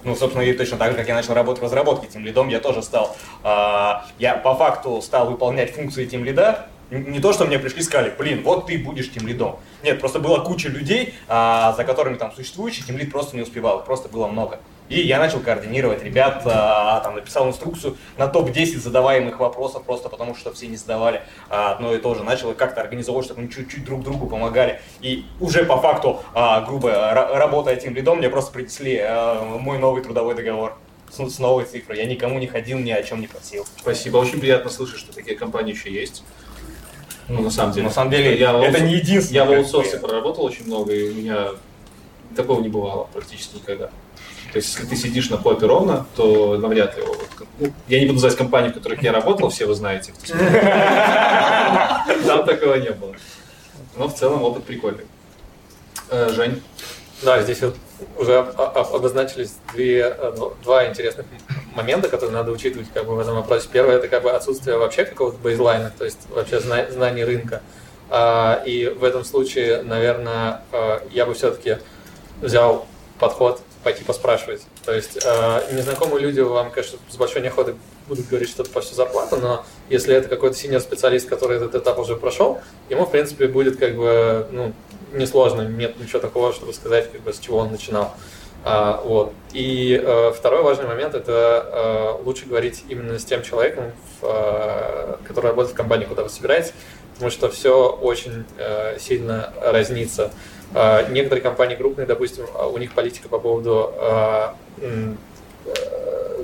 Ну, собственно, и точно так же, как я начал работать в разработке тем лидом, я тоже стал, а, я по факту стал выполнять функции тем лида. Не то, что мне пришли и сказали, блин, вот ты будешь тем лидом. Нет, просто была куча людей, а, за которыми там существующий тем лид просто не успевал, просто было много. И я начал координировать ребят, а, там написал инструкцию на топ-10 задаваемых вопросов, просто потому что все не задавали а, одно и то же. Начал как-то организовывать, чтобы мы чуть-чуть друг другу помогали. И уже по факту, а, грубо ра- работая тем лидом, мне просто принесли а, мой новый трудовой договор с, с новой цифрой. Я никому не ходил, ни о чем не просил. Спасибо. Очень приятно слышать, что такие компании еще есть. Ну, на самом деле. На самом деле, я это не единственное, Я в аутсорсе проработал очень много, и у меня такого не бывало практически никогда. То есть, если ты сидишь на попе ровно, то навряд ли его... ну, я не буду называть компании, в которых я работал, все вы знаете. Там такого не было. Но в целом опыт прикольный. Э, Жень? Да, здесь вот уже об- об- обозначились две, э, ну, два интересных момента, которые надо учитывать как бы, в этом вопросе. Первое это как бы отсутствие вообще какого-то бейзлайна, то есть вообще зна- знаний рынка. А, И в этом случае, наверное, э, я бы все-таки взял подход пойти поспрашивать. То есть э, незнакомые люди вам, конечно, с большой неохотой будут говорить что-то по всю зарплату, но если это какой-то синер специалист, который этот этап уже прошел, ему, в принципе, будет как бы, ну, несложно, нет ничего такого, чтобы сказать, как бы, с чего он начинал. А, вот. И э, второй важный момент это э, лучше говорить именно с тем человеком, в, э, который работает в компании, куда вы собираетесь, потому что все очень э, сильно разнится. Э, некоторые компании крупные, допустим, а у них политика по поводу м, э,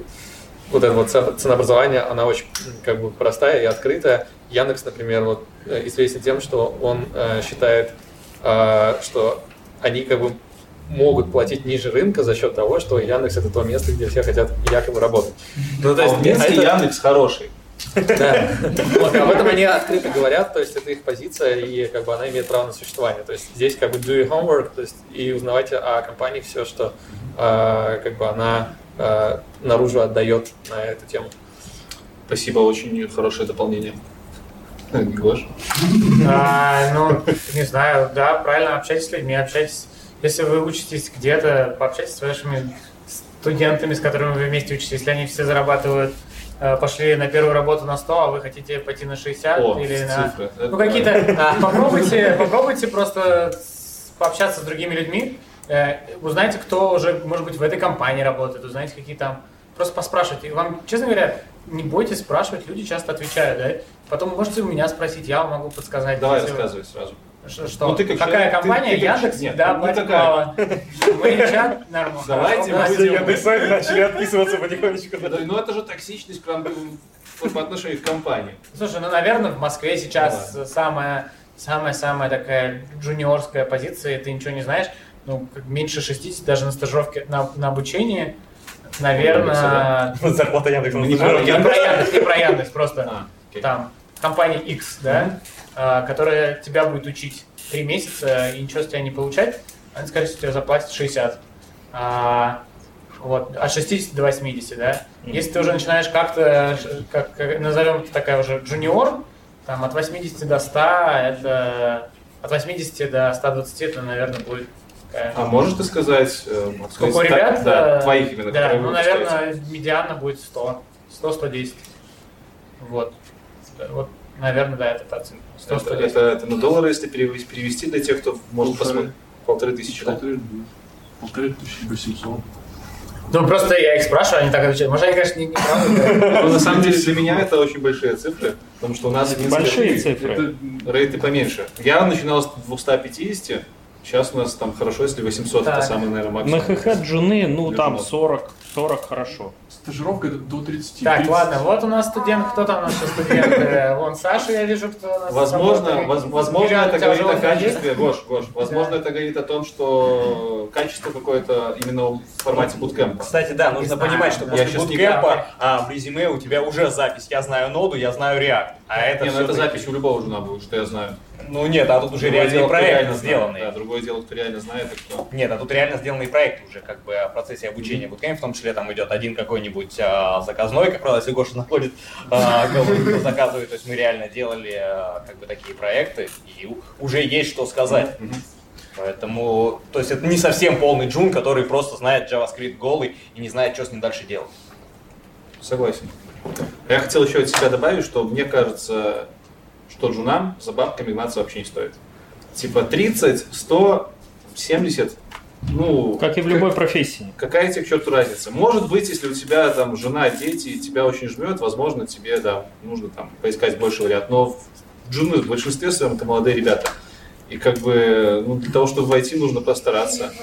вот этого це- ценообразования, она очень как бы простая и открытая. Яндекс, например, вот э, известен тем, что он э, считает, что они как бы могут платить ниже рынка за счет того, что Яндекс это то место, где все хотят якобы работать. Ну, А в Минске это- Яндекс хороший. Да. Вот, об этом они открыто говорят, то есть это их позиция, и как бы она имеет право на существование. То есть здесь как бы do your homework, то есть и узнавайте о компании все, что э, как бы она э, наружу отдает на эту тему. Спасибо, очень хорошее дополнение. Гош? А, ну, не знаю, да, правильно, общайтесь с людьми, общайтесь. Если вы учитесь где-то, пообщайтесь с вашими студентами, с которыми вы вместе учитесь. Если они все зарабатывают, э, пошли на первую работу на 100, а вы хотите пойти на 60 О, или на... цифры. Ну, какие-то... Попробуйте, попробуйте просто пообщаться с другими людьми, э, узнайте, кто уже, может быть, в этой компании работает, узнайте, какие там... Просто поспрашивайте. Вам, честно говоря, не бойтесь спрашивать, люди часто отвечают, да? Потом можете у меня спросить, я вам могу подсказать. Давай, если вы- рассказывай сразу. Что? Ну, ты как Какая человек- ты- компания? ты как- Яндекс? Нет, да, ну, платит мало. Мы чат нормально. Давайте мы будем- Яндекс.Сайт начали отписываться потихонечку. Ну это же токсичность прям по отношению к компании. Слушай, ну, наверное, в Москве сейчас самая самая-самая такая джуниорская позиция, ты ничего не знаешь, ну, меньше 60, даже на стажировке, на, на обучении, наверное... Зарплата Яндекса. Не про Яндекс, не про Яндекс, просто А, там компания X, да, которая тебя будет учить 3 месяца и ничего с тебя не получать, они, скорее всего, тебе заплатят 60. А, вот, от 60 до 80, да. Если ты уже начинаешь как-то, как, как- назовем это такая уже джуниор, там от 80 до 100, это от 80 до 120, это, наверное, будет такая... А можешь ты сказать, э, вот Сколько сказать, ребят? так, да, э, твоих именно, Да, ну, наверное, медиана будет 100. 100-110. Вот. Вот, наверное, да, это та цифра. 100 Это, это, это на доллары, если перевести, перевести для тех, кто может посмотреть. Полторы тысячи, да? Полторы, полторы тысячи восемьсот. Ну, просто я их спрашиваю, они так отвечают. Может, они, конечно, не, не правы говорят. Ну, на самом деле, для меня это очень большие цифры, потому что у нас Большие цифры. рейты поменьше. Я начинал с 250, Сейчас у нас там хорошо, если 800, Так. это самый, наверное, На максимум. ХХ джуны, ну там женов. 40, 40 хорошо. Стажировка это до 30. Так, 30. ладно, вот у нас студент, кто там у нас еще студент? Вон Саша, я вижу, кто у нас. Возможно, воз- возможно это говорит о есть? качестве, Гош, Гош, возможно, это говорит о том, что качество какое-то именно в формате буткемпа. Кстати, да, нужно знаю, понимать, что да. после буткемпа а, в резюме у тебя уже запись «Я знаю ноду, я знаю React». А это Не, ну это запись у любого жена будет, что я знаю. Ну нет, а тут уже Другое реальный проект реально знает. сделанный. Да, другое дело, кто реально знает, и кто. Нет, а тут реально сделанный проект уже, как бы в процессе обучения буткемп, в том числе там идет один какой-нибудь а, заказной, как правило, если Гоша находит, а, заказывает, то есть мы реально делали а, как бы такие проекты, и уже есть что сказать. Поэтому, то есть это не совсем полный джун, который просто знает JavaScript голый и не знает, что с ним дальше делать. Согласен. Я хотел еще от себя добавить, что мне кажется, что джунам за бабками гнаться вообще не стоит. Типа 30, 100, 70, ну... Как и в любой профессии. Какая тебе к черту разница? Может быть, если у тебя там жена, дети, и тебя очень жмет, возможно, тебе да, нужно там поискать больше вариантов. Но в джуны в большинстве своем это молодые ребята. И как бы ну, для того, чтобы войти, нужно постараться.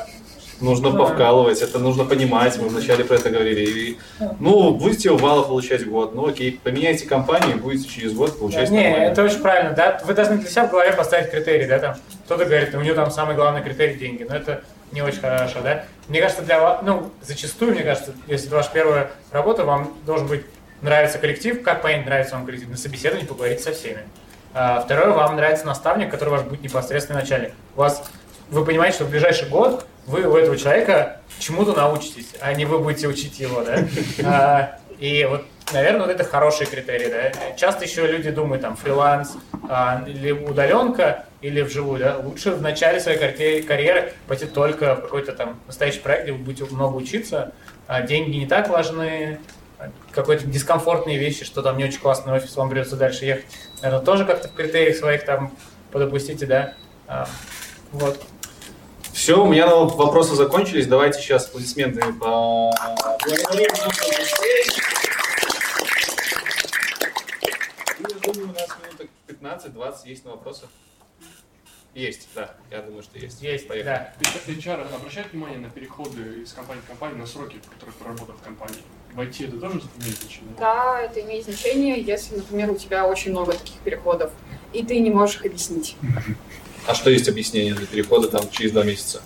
Нужно повкалывать, это нужно понимать, мы вначале про это говорили. И, ну, будете у вала получать год, ну окей, поменяйте компанию, будете через год получать Не, нормально. это очень правильно, да. Вы должны для себя в голове поставить критерий, да, там. Кто-то говорит, у него там самый главный критерий деньги, но это не очень хорошо, да. Мне кажется, для вас, ну, зачастую, мне кажется, если это ваша первая работа, вам должен быть нравится коллектив. Как понять, нравится вам коллектив? На собеседовании поговорить со всеми. А, второе, вам нравится наставник, который ваш будет непосредственный начальник. У вас, вы понимаете, что в ближайший год вы у этого человека чему-то научитесь, а не вы будете учить его, да? А, и вот, наверное, вот это хороший критерий, да. Часто еще люди думают, там, фриланс, а, или удаленка, или вживую, да. Лучше в начале своей карьеры, карьеры пойти только в какой-то там настоящий проект, где вы будете много учиться, а деньги не так важны, какой-то дискомфортные вещи, что там не очень классный офис, вам придется дальше ехать. Наверное, тоже как-то в критериях своих там подопустите, да. А, вот. Все, у меня вопросы закончились. Давайте сейчас аплодисментами по... я думаю, у нас минуток 15-20 есть на вопросы. Есть, да. Я думаю, что есть. Есть, Поехали. да. HR обращает внимание на переходы из компании в компанию, на сроки, в которых проработал в компании? В IT это тоже имеет значение? Да, это имеет значение, если, например, у тебя очень много таких переходов, и ты не можешь их объяснить. А что есть объяснение для перехода там через два месяца?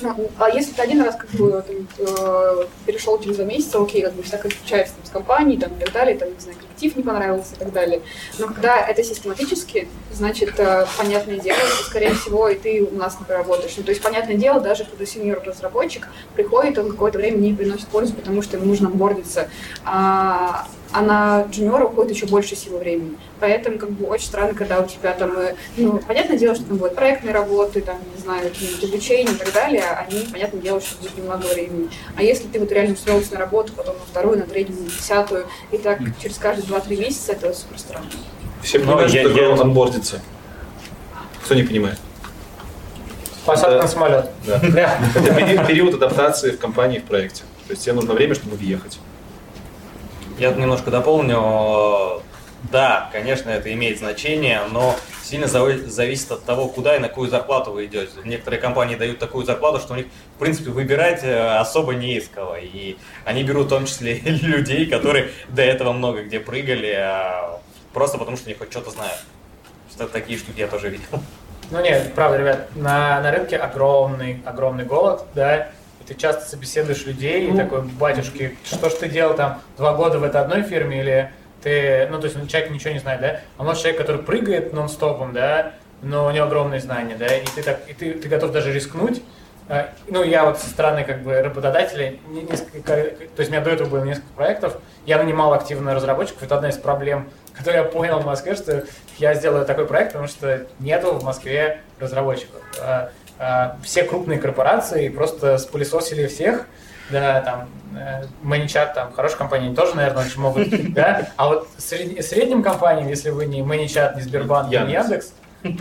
Ну, а если ты один раз как бы там, э, перешел через два месяца, окей, как бы всякое случается там, с компанией там, и так далее, там, не знаю, коллектив не понравился и так далее. Но когда это систематически, значит, э, понятное дело, что, скорее всего, и ты у нас не поработаешь. Ну, то есть, понятное дело, даже когда сеньор разработчик приходит, он какое-то время не приносит пользу, потому что ему нужно бордиться. А, а на джуниора уходит еще больше силы времени. Поэтому как бы очень странно, когда у тебя там, э, ну, понятное дело, что там будут проектные работы, там, не знаю, обучения и так далее, они, понятное дело, что будет немного времени. А если ты вот реально устроился на работу, потом на вторую, на третью, на десятую, и так через каждые 2-3 месяца, это супер странно. Все Ну, понимают, я- что такое я- онбордиться? Кто не понимает? Посадка Да. на самолет. Да. Да. Это пери- период адаптации в компании, в проекте. То есть тебе нужно время, чтобы въехать. Я тут немножко дополню. Да, конечно, это имеет значение, но сильно зави- зависит от того, куда и на какую зарплату вы идете. Некоторые компании дают такую зарплату, что у них, в принципе, выбирать э, особо не из кого. И они берут в том числе людей, которые до этого много где прыгали, а, просто потому что они хоть что-то знают. Что такие штуки я тоже видел. Ну нет, правда, ребят, на, на рынке огромный, огромный голод, да, и ты часто собеседуешь людей, и такой, батюшки, что ж ты делал там два года в этой одной фирме, или ты, ну, то есть ну, человек ничего не знает, да, а может человек, который прыгает нон-стопом, да, но у него огромные знания, да, и ты так, и ты, ты готов даже рискнуть, А, ну, я вот со стороны как бы работодателя, не- несколько, то есть у меня до этого было несколько проектов, я нанимал активно разработчиков, это одна из проблем, которую я понял в Москве, что я сделаю такой проект, потому что нету в Москве разработчиков. А, а, Все крупные корпорации просто спылесосили всех, да, там, э, Маничат, там, хорошие компании они тоже, наверное, очень могут, да, а вот сред- средним компаниям, если вы не Маничат, не Сбербанк, не Яндекс.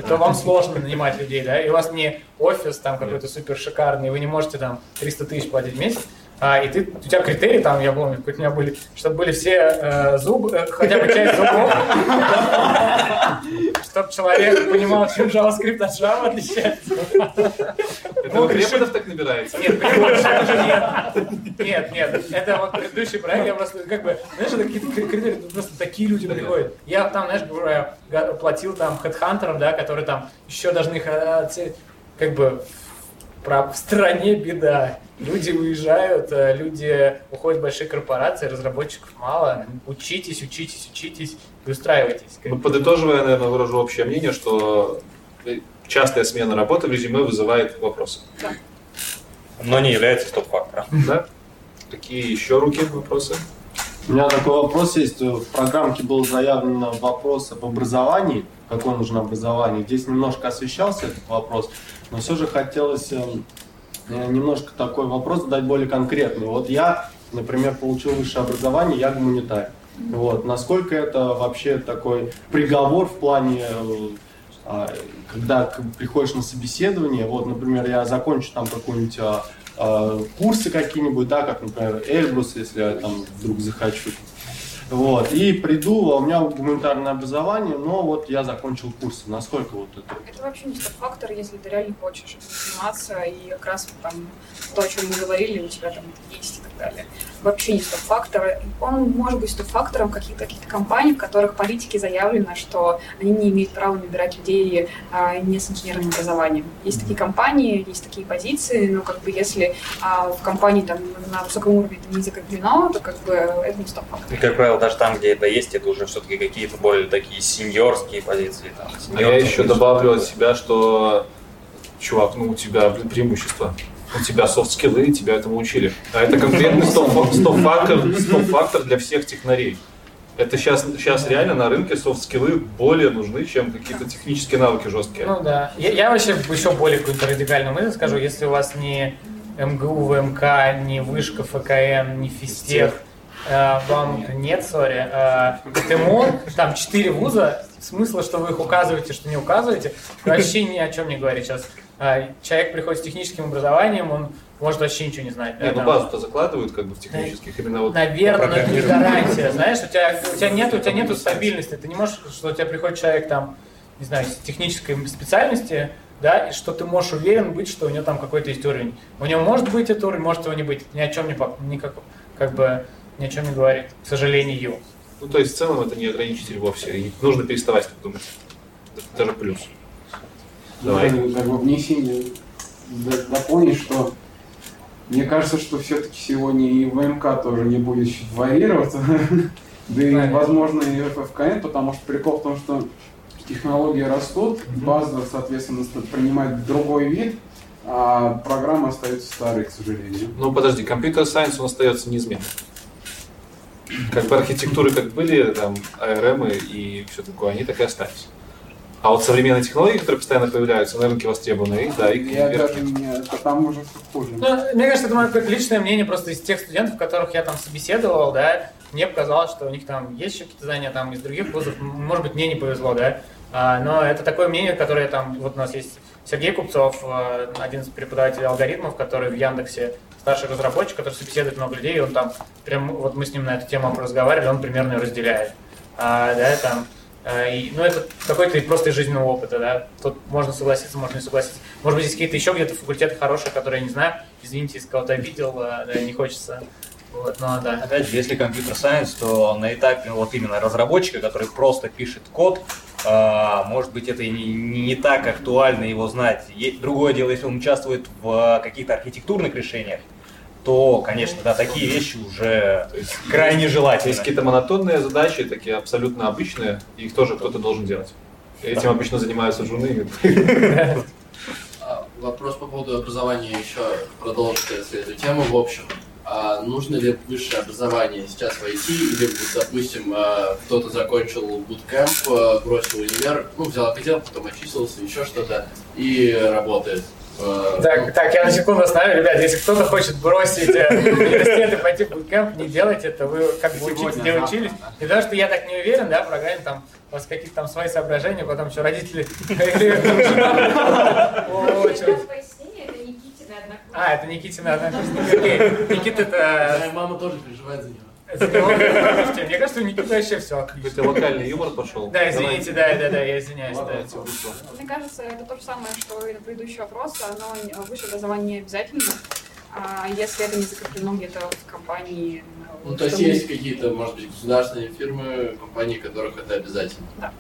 То вам сложно нанимать людей, да, и у вас не офис там какой-то супер шикарный, вы не можете там 300 тысяч платить в месяц, а, и ты, у тебя критерии там, я помню, у меня были, чтобы были все э, зубы, э, хотя бы часть зубов, чтобы человек понимал, чем JavaScript от Java отличается. Это вы преподов так набираете? Нет, преподов нет. Нет, нет. Это вот предыдущий проект, я просто как бы, знаешь, это какие-то критерии, просто такие люди приходят. Я там, знаешь, говорю, я платил там хедхантерам, да, которые там еще должны их оценить. Как бы в стране беда. Люди уезжают, э, люди уходят в большие корпорации, разработчиков мало. Учитесь, учитесь, учитесь и устраивайтесь. Ну, подытоживая, наверное, выражу общее мнение, что частая смена работы в резюме вызывает вопросы. Но не является стоп-фактором. Да? Какие еще руки вопросы? У меня такой вопрос есть. В программке был заявлен вопрос об образовании, какое нужно образование. Здесь немножко освещался этот вопрос, но все же хотелось э, э, немножко такой вопрос задать более конкретный. Вот я, например, получил высшее образование, я гуманитарий. Вот. Насколько это вообще такой приговор в плане, э, когда к- приходишь на собеседование, вот, например, я закончу там какую-нибудь а, а, курсы какие-нибудь, да, как, например, Эльбрус, если я там вдруг захочу. Вот, и приду, а у меня гуманитарное образование, но вот я закончил курсы. Насколько вот это? Это вообще не стоп-фактор, если ты реально хочешь заниматься, и как раз там то, о чем мы говорили, у тебя там есть далее. Вообще не стоп-фактор. Он может быть стоп-фактором каких-то каких компаний, в которых политики заявлено, что они не имеют права набирать людей а, не с инженерным образованием. Есть такие компании, есть такие позиции, но как бы если а, в компании там на высоком уровне это не закреплено, то как бы это не стоп-фактор. И, как правило, даже там, где это есть, это уже все-таки какие-то более такие сеньорские позиции. Там, А я сеньорские еще добавлю от себя, что, чувак, ну у тебя, блин, преимущество. У тебя софт-скиллы, тебя этому учили. А это конкретный стоп- стоп-фактор стоп-фактор для всех технарей. Это сейчас, сейчас реально на рынке софт-скиллы более нужны, чем какие-то технические навыки жесткие. Ну да. Я, я вообще еще более какую-то радикальную мысль скажу. Если у вас не МГУ, ВМК, не Вышка, ФКН, не Физтех, э, вам нет, sorry, э, ТМО, там четыре вуза, смысла, что вы их указываете, что не указываете, вообще ни о чем не говорит сейчас. Э, человек приходит с техническим образованием, он может вообще ничего не знать. да, Не, ну базу-то закладывают как бы в технических именно вот. Наверное, но это не гарантия. Знаешь, у тебя, у тебя нет, у тебя нету стабильности. Ты не можешь, что у тебя приходит человек там, не знаю, с технической специальности, да, и что ты можешь уверен быть, что у него там какой-то есть уровень. У него может быть этот уровень, может его не быть. Ни о чем не пок- никак, как бы ни о чем не говорит, к сожалению. Ну, то есть в целом это не ограничитель вовсе. И нужно переставать так думать. Это даже плюс. Давай. Ну, Как бы внесение дополнить, что мне кажется, что все-таки сегодня и ВМК тоже не будет варьироваться. Да и, возможно, и ФФКН, потому что прикол в том, что технологии растут, база, соответственно, ст- принимает другой вид, а программы остаются старые, к сожалению. Ну подожди, компьютер сайенс он остается неизменным. Как бы архитектуры как были, там, ARM и все такое, они так и остались. А вот современные технологии, которые постоянно появляются на рынке востребованные, их, да, их Я даже не... Там уже хуже. Ну, мне кажется, это мое какое-то личное мнение просто из тех студентов, которых я там собеседовал, да, мне показалось, что у них там есть еще какие-то знания там из других вузов, может быть, мне не повезло, да, А, но это такое мнение, которое там, вот у нас есть Сергей Купцов, э, один из преподавателей алгоритмов, который в Яндексе старший разработчик, который собеседует много людей, он там, прям, вот мы с ним на эту тему разговаривали, он примерно ее разделяет, А, да, там, э, и, ну, это какой-то просто из жизненного опыта, да. Тут можно согласиться, можно не согласиться. Может быть, есть какие-то еще где-то факультеты хорошие, которые я не знаю. Извините, если кого-то обидел, э, да, не хочется. Вот, но да. Опять же, если компьютер сайенс, то на этапе вот именно разработчика, который просто пишет код, а, может быть, это не, не- так актуально его знать. Другое дело, если он участвует в каких-то архитектурных решениях, то, конечно, да, такие вещи уже крайне желательно. Есть какие-то монотонные задачи, такие абсолютно обычные, и их тоже кто-то должен делать. Этим обычно занимаются журны. А, Вопрос по поводу образования еще продолжит эту тему. В общем, а нужно ли высшее образование сейчас войти, или, допустим, а, кто-то закончил буткэмп, а, бросил универ, ну, взял академ, потом очистился, еще что-то, и работает. Так, так, я на секунду остановлю, ребят, если кто-то хочет бросить э, университет и пойти в буткэмп, не делайте это, вы как бы учитесь, где Сегодня, учились. И потому что я так не уверен, да, в программе там у вас какие-то там свои соображения, потом еще родители... А, это Никитина однокурсник. Окей. Никита это... Моя мама тоже переживает за него. Мне кажется, у Никиты вообще все отлично. Это локальный юмор пошел. Да, извините, да, да, да, я извиняюсь. да. Мне кажется, это то же самое, что и на предыдущий вопрос. Оно не- высшее образование не обязательно. А если это не закреплено где-то в компании. Ну, то есть есть какие-то, может быть, государственные фирмы, компании, которых это обязательно. Да.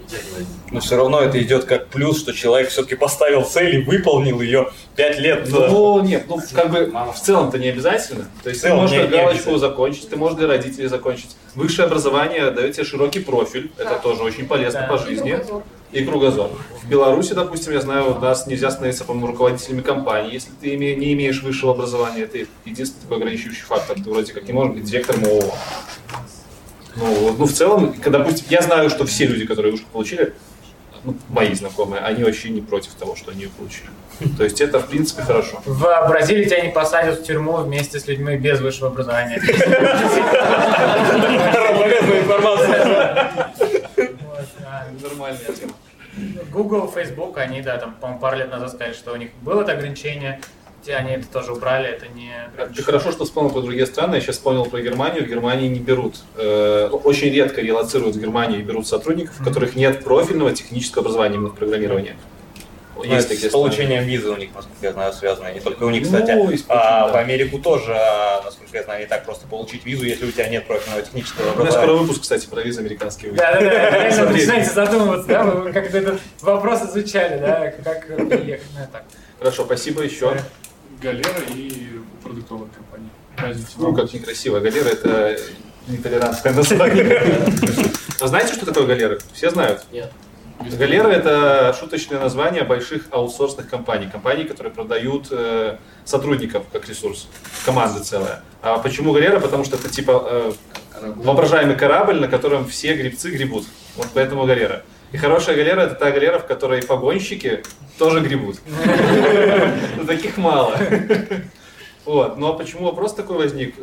Но все равно это идет как плюс, что человек все-таки поставил цель и выполнил ее пять лет. Ну, нет, ну, как бы в целом-то не обязательно. То есть ты можешь не- как не галочку закончить, ты можешь для родителей закончить. Высшее образование дает тебе широкий профиль, это Да. тоже очень полезно Да. по жизни. И кругозор. В Беларуси, допустим, я знаю, у нас нельзя становиться, по-моему, руководителями компании, если ты име- не имеешь высшего образования. Это единственный такой ограничивающий фактор. Ты вроде как не можешь быть директором ООО. Ну, ну, в целом, когда, допустим, я знаю, что все люди, которые вышку получили, ну, мои знакомые, они вообще не против того, что они ее получили. То есть это, в принципе, хорошо. В Бразилии тебя не посадят в тюрьму вместе с людьми без высшего образования. Полезная информация. Нормальная тема. Google, Facebook, они, да, там, по-моему, пару лет назад сказали, что у них было это ограничение, они это тоже убрали, это не... Ты хорошо, что вспомнил про другие страны. Я сейчас вспомнил про Германию. В Германии не берут, э, очень редко релацируют в Германии и берут сотрудников, у которых нет профильного технического образования именно в программировании. Ну, Есть это такие с страны. получением визы у них, насколько я знаю, связано. Не только у них, кстати. Ну, и с а получением, в да. Америку тоже, насколько я знаю, не так просто получить визу, если у тебя нет профильного технического У нас скоро выпуск, кстати, про визы американские. выйдет. Да, да, да, реально начинаете задумываться, да, вы как-то этот вопрос изучали, да, как приехать, ну, так. Хорошо, спасибо еще. Галера и продуктовая компания. Ну, как некрасиво. Галера — это нетолерантное название. А знаете, что такое галера? Все знают? Нет. Галера – это шуточное название больших аутсорсных компаний. Компаний, которые продают э, сотрудников как ресурс. Команда целая. А почему галера? Потому что это типа э, воображаемый корабль, на котором все грибцы гребут. Вот поэтому галера. И хорошая галера – это та галера, в которой погонщики тоже гребут. Таких мало. Вот. Ну а почему вопрос такой возник?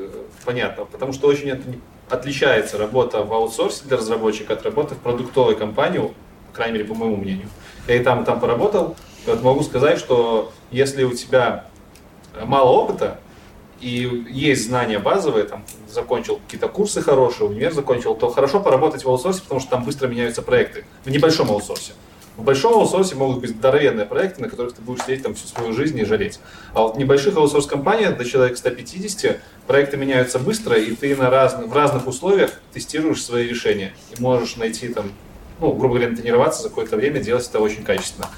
Понятно. Потому что очень от- отличается работа в аутсорсе для разработчика от работы в продуктовой компании, по крайней мере, по моему мнению. Я и там, и там поработал. Вот могу сказать, что если у тебя мало опыта и есть знания базовые, там, закончил какие-то курсы хорошие, универ закончил, то хорошо поработать в аутсорсе, потому что там быстро меняются проекты. В небольшом аутсорсе. В большом аутсорсе могут быть здоровенные проекты, на которых ты будешь сидеть там всю свою жизнь и жалеть. А вот в небольших аутсорс-компаниях до человека 150 проекты меняются быстро, и ты на разных, в разных условиях тестируешь свои решения. И можешь найти там, ну, грубо говоря, тренироваться за какое-то время, делать это очень качественно.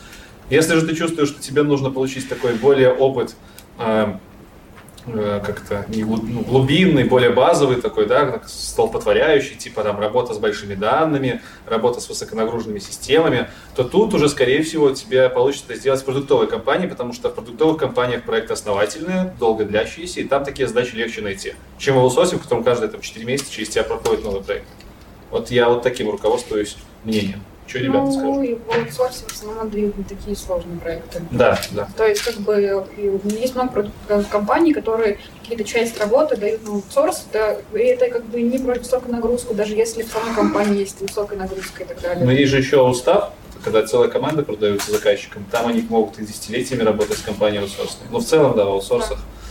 Если же ты чувствуешь, что тебе нужно получить такой более опыт, э, э, как-то не ну, глубинный, более базовый такой, да, столпотворяющий, типа там работа с большими данными, работа с высоконагруженными системами, то тут уже, скорее всего, тебе получится сделать в продуктовой компании, потому что в продуктовых компаниях проекты основательные, долго длящиеся, и там такие задачи легче найти, чем в аутсорсе, в котором каждые там, 4 месяца через тебя проходит новый проект. Вот я вот таким руководствуюсь мнением. Что, ребята, ну, скажут? и в аутсорсе в основном отдают не такие сложные проекты. Да, да. То есть, как бы, есть много продуктовых компаний, которые какие-то часть работы дают на аутсорс, да, и это как бы не про высокую нагрузку, даже если в самой компании есть высокая нагрузка и так далее. Но есть же еще устав, когда целая команда продается заказчикам, там они могут и десятилетиями работать с компанией аутсорсной. Но в целом, да, в аутсорсах э,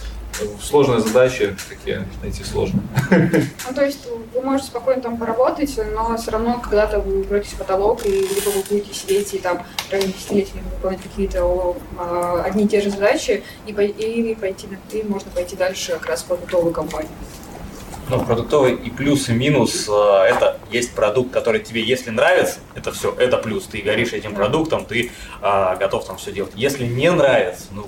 сложные задачи такие найти сложно. Ну, то есть вы можете спокойно там поработать, но все равно когда-то вы упретесь в потолок, и либо вы будете сидеть и там в районе десятилетиями выполнять какие-то а, одни и те же задачи, и, и пойти, на- и можно пойти дальше как раз в продуктовую компанию. Ну, продуктовый и плюс, и минус, э, это есть продукт, который тебе, если нравится, это все, это плюс. Ты горишь этим продуктом, ты а, готов там все делать. Если не нравится, ну,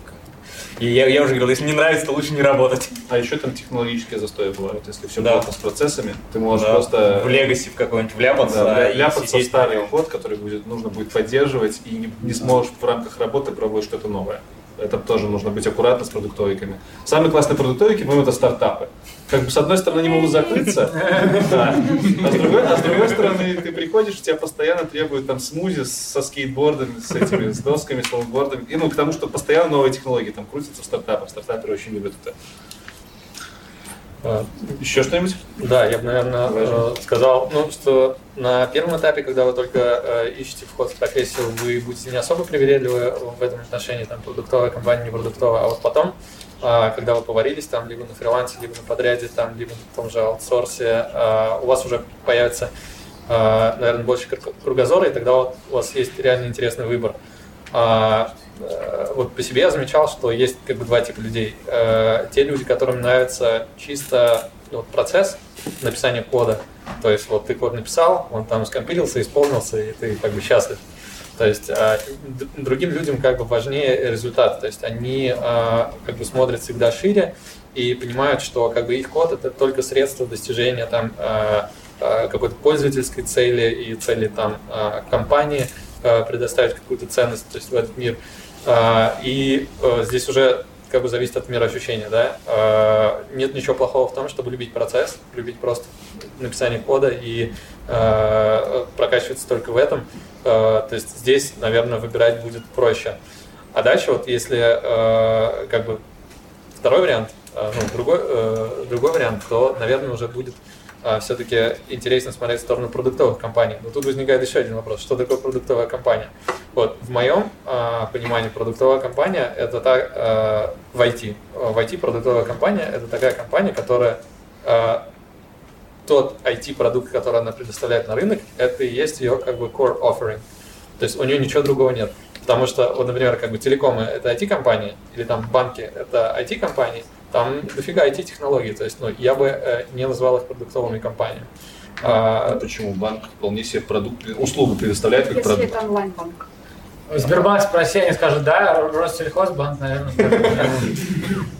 и я, я уже говорил, если не нравится, то лучше не работать. А еще там технологические застои бывают. Если все Да. плохо с процессами, ты можешь Да, просто... в Legacy в какой-нибудь вляпаться, Да, и ляпаться в старый код, который будет, нужно будет поддерживать, и не, не сможешь в рамках работы пробовать что-то новое. Это тоже нужно быть аккуратно с продуктовиками. Самые классные продуктовики, по-моему, это стартапы. Как бы с одной стороны не могут закрыться, а, с другой, а с другой стороны ты приходишь, тебя постоянно требуют там смузи со скейтбордами, с этими, с досками, с лонгбордами. И ну, к тому, что постоянно новые технологии там крутятся в стартапах. Стартаперы очень любят это. Э, Еще что-нибудь? Да, я бы, наверное, э, сказал, ну, что на первом этапе, когда вы только э, ищете вход в профессию, вы будете не особо привередливы в этом отношении, там, продуктовая компания, не продуктовая, а вот потом, э, когда вы поварились там, либо на фрилансе, либо на подряде, там, либо на том же аутсорсе, э, у вас уже появится, наверное, больше круг- кругозора, и тогда вот у вас есть реально интересный выбор. А, э, вот по себе я замечал, что есть как бы два типа людей. Э, Те люди, которым нравится чисто вот, процесс написания кода. То есть вот ты код написал, он там скомпилился, исполнился, и ты как бы счастлив. То есть а, другим людям как бы важнее результат. То есть они а, как бы смотрят всегда шире и понимают, что как бы их код это только средство достижения там какой-то пользовательской цели и цели там компании предоставить какую-то ценность то есть в этот мир. А, И э, здесь уже как бы зависит от мироощущения, да. А, Нет ничего плохого в том, чтобы любить процесс, любить просто написание кода и прокачиваться только в этом. То есть здесь, наверное, выбирать будет проще. А дальше вот если как бы второй вариант, ну, другой, э, другой вариант, то, наверное, уже будет все-таки интересно смотреть в сторону продуктовых компаний. Но тут возникает еще один вопрос. Что такое продуктовая компания? Вот в моем э, понимании продуктовая компания это та э, в IT. В IT продуктовая компания это такая компания, которая э, тот IT-продукт, который она предоставляет на рынок, это и есть ее как бы core offering. То есть у нее ничего другого нет. Потому что, вот, например, как бы телекомы это IT-компании, или там банки это IT-компании, там дофига IT-технологий. То есть, ну, я бы э, не назвал их продуктовыми компаниями. А, Почему банк вполне себе продукт, услугу предоставляет как Если продукт? это онлайн-банк. Сбербанк спроси, они скажут, да, Россельхозбанк, наверное.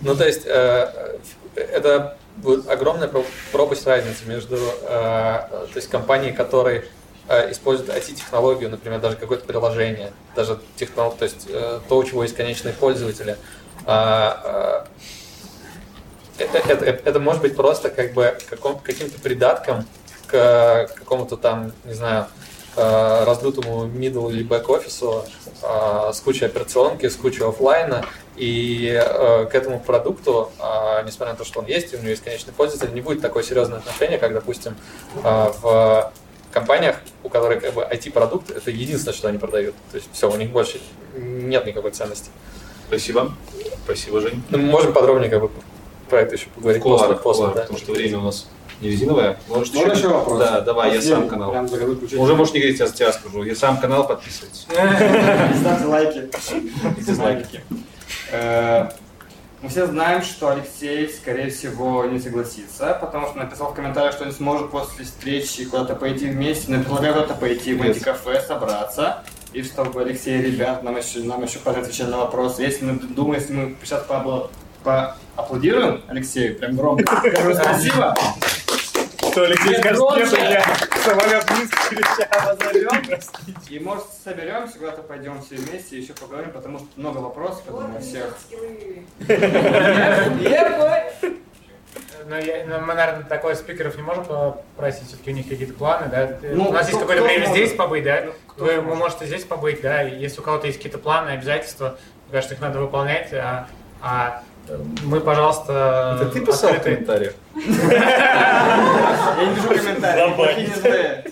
Ну, то есть, э, это будет огромная про- пропасть разницы между э, то есть, компанией, которые э, используют IT-технологию, например, даже какое-то приложение, даже технолог, то есть то, у чего есть конечные пользователи. Это, это, это, может быть просто как бы каком, каким-то придатком к какому-то там, не знаю, э, раздутому middle или бэк-офису э, с кучей операционки, с кучей офлайна, и э, к этому продукту, несмотря на то, что он есть, и у него есть конечный пользователь, не будет такое серьезное отношение, как, допустим, в компаниях, у которых как бы IT-продукт, это единственное, что они продают. То есть все, у них больше нет никакой ценности. Спасибо. Спасибо, Жень. Ну, мы можем подробнее как бы про это еще поговорить В кулуарах, после, кулуарах, да. потому что время у нас не резиновое. Может, Можно еще вопрос? Да, давай, я сам канал. прям. Уже можешь не говорить, я тебя скажу. Я сам канал подписывайтесь. Ставьте лайки. Дизлайки. Э, Мы все знаем, что Алексей, скорее всего, не согласится, потому что написал в комментариях, что не сможет после встречи куда-то пойти вместе, но предлагаю куда-то пойти в антикафе, собраться, и чтобы Алексей, ребят, нам еще, нам еще отвечать на вопросы. Если мы думаем, если мы сейчас поапла- поаплодируем Алексею, прям громко, скажу спасибо, Что Алексей скажет, громче. нет, я самолет позовем, и может соберемся, куда-то пойдем все вместе, еще поговорим, потому что много вопросов, я думаю, у всех. Ну, я- ну, мы, наверное, такой спикеров не можем попросить, все-таки у них какие-то планы, да? Ну, у нас есть какое-то время может? здесь побыть, да? кто Вы, вы может? можете здесь побыть, да? Если у кого-то есть какие-то планы, обязательства, мне кажется, их надо выполнять, а, а мы, пожалуйста, Это ты писал в открыты. комментариях? Я не пишу НСД.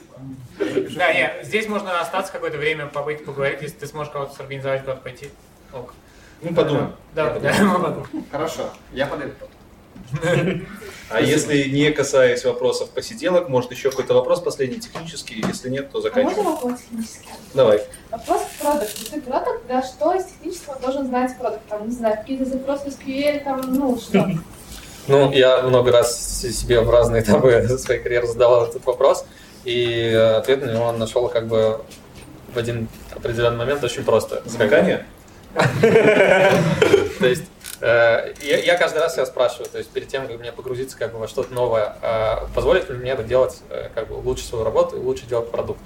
Да, нет, здесь можно остаться какое-то время, побыть, поговорить, если ты сможешь кого-то сорганизовать, куда-то пойти. Ок. Ну, подумаем. Да, Я да, мы подумаем. Хорошо, я подойду. А если не касаясь вопросов посиделок, может еще какой-то вопрос последний технический? Если нет, то А можно заканчиваем. вопрос технический? Давай. Вопрос к продукту. Ты продукт, да, что из технического должен знать продукт? Там, не знаю, какие-то запросы SQL, там, ну, что? Ну, я много раз себе в разные этапы своей карьеры задавал этот вопрос, и ответ на него нашел как бы в один определенный момент очень просто. Скакание? То есть я, я каждый раз себя спрашиваю, то есть перед тем, как мне погрузиться как бы во что-то новое, э, позволит ли мне это делать, э, как бы лучше свою работу и лучше делать продукт?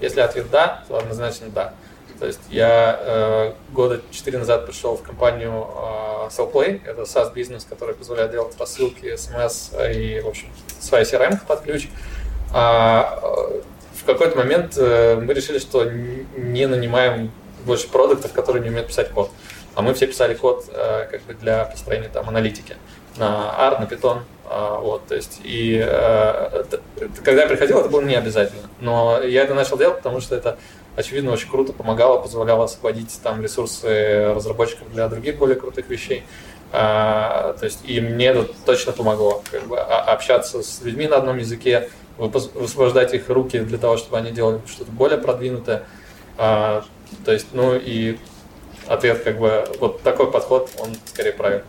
Если ответ да, то однозначно да. То есть я э, года четыре назад пришел в компанию э, Sellplay, это SaaS бизнес, который позволяет делать рассылки, смс и, в общем, своя CRM под ключ. А, э, в какой-то момент э, мы решили, что не нанимаем больше продуктов, которые не умеют писать код. А мы все писали код э, как бы для построения там аналитики на R, на Python. А, вот, то есть, и э, когда я приходил, это было не обязательно. Но я это начал делать, потому что это, очевидно, очень круто помогало, позволяло освободить там ресурсы разработчиков для других более крутых вещей. А, то есть, и мне это точно помогло, как бы, общаться с людьми на одном языке, высвобождать их руки для того, чтобы они делали что-то более продвинутое. А, то есть, ну и ответ, как бы, вот такой подход, он скорее правильный.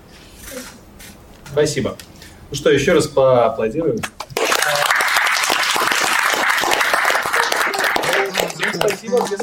Спасибо. Ну что, еще раз поаплодируем. Спасибо, все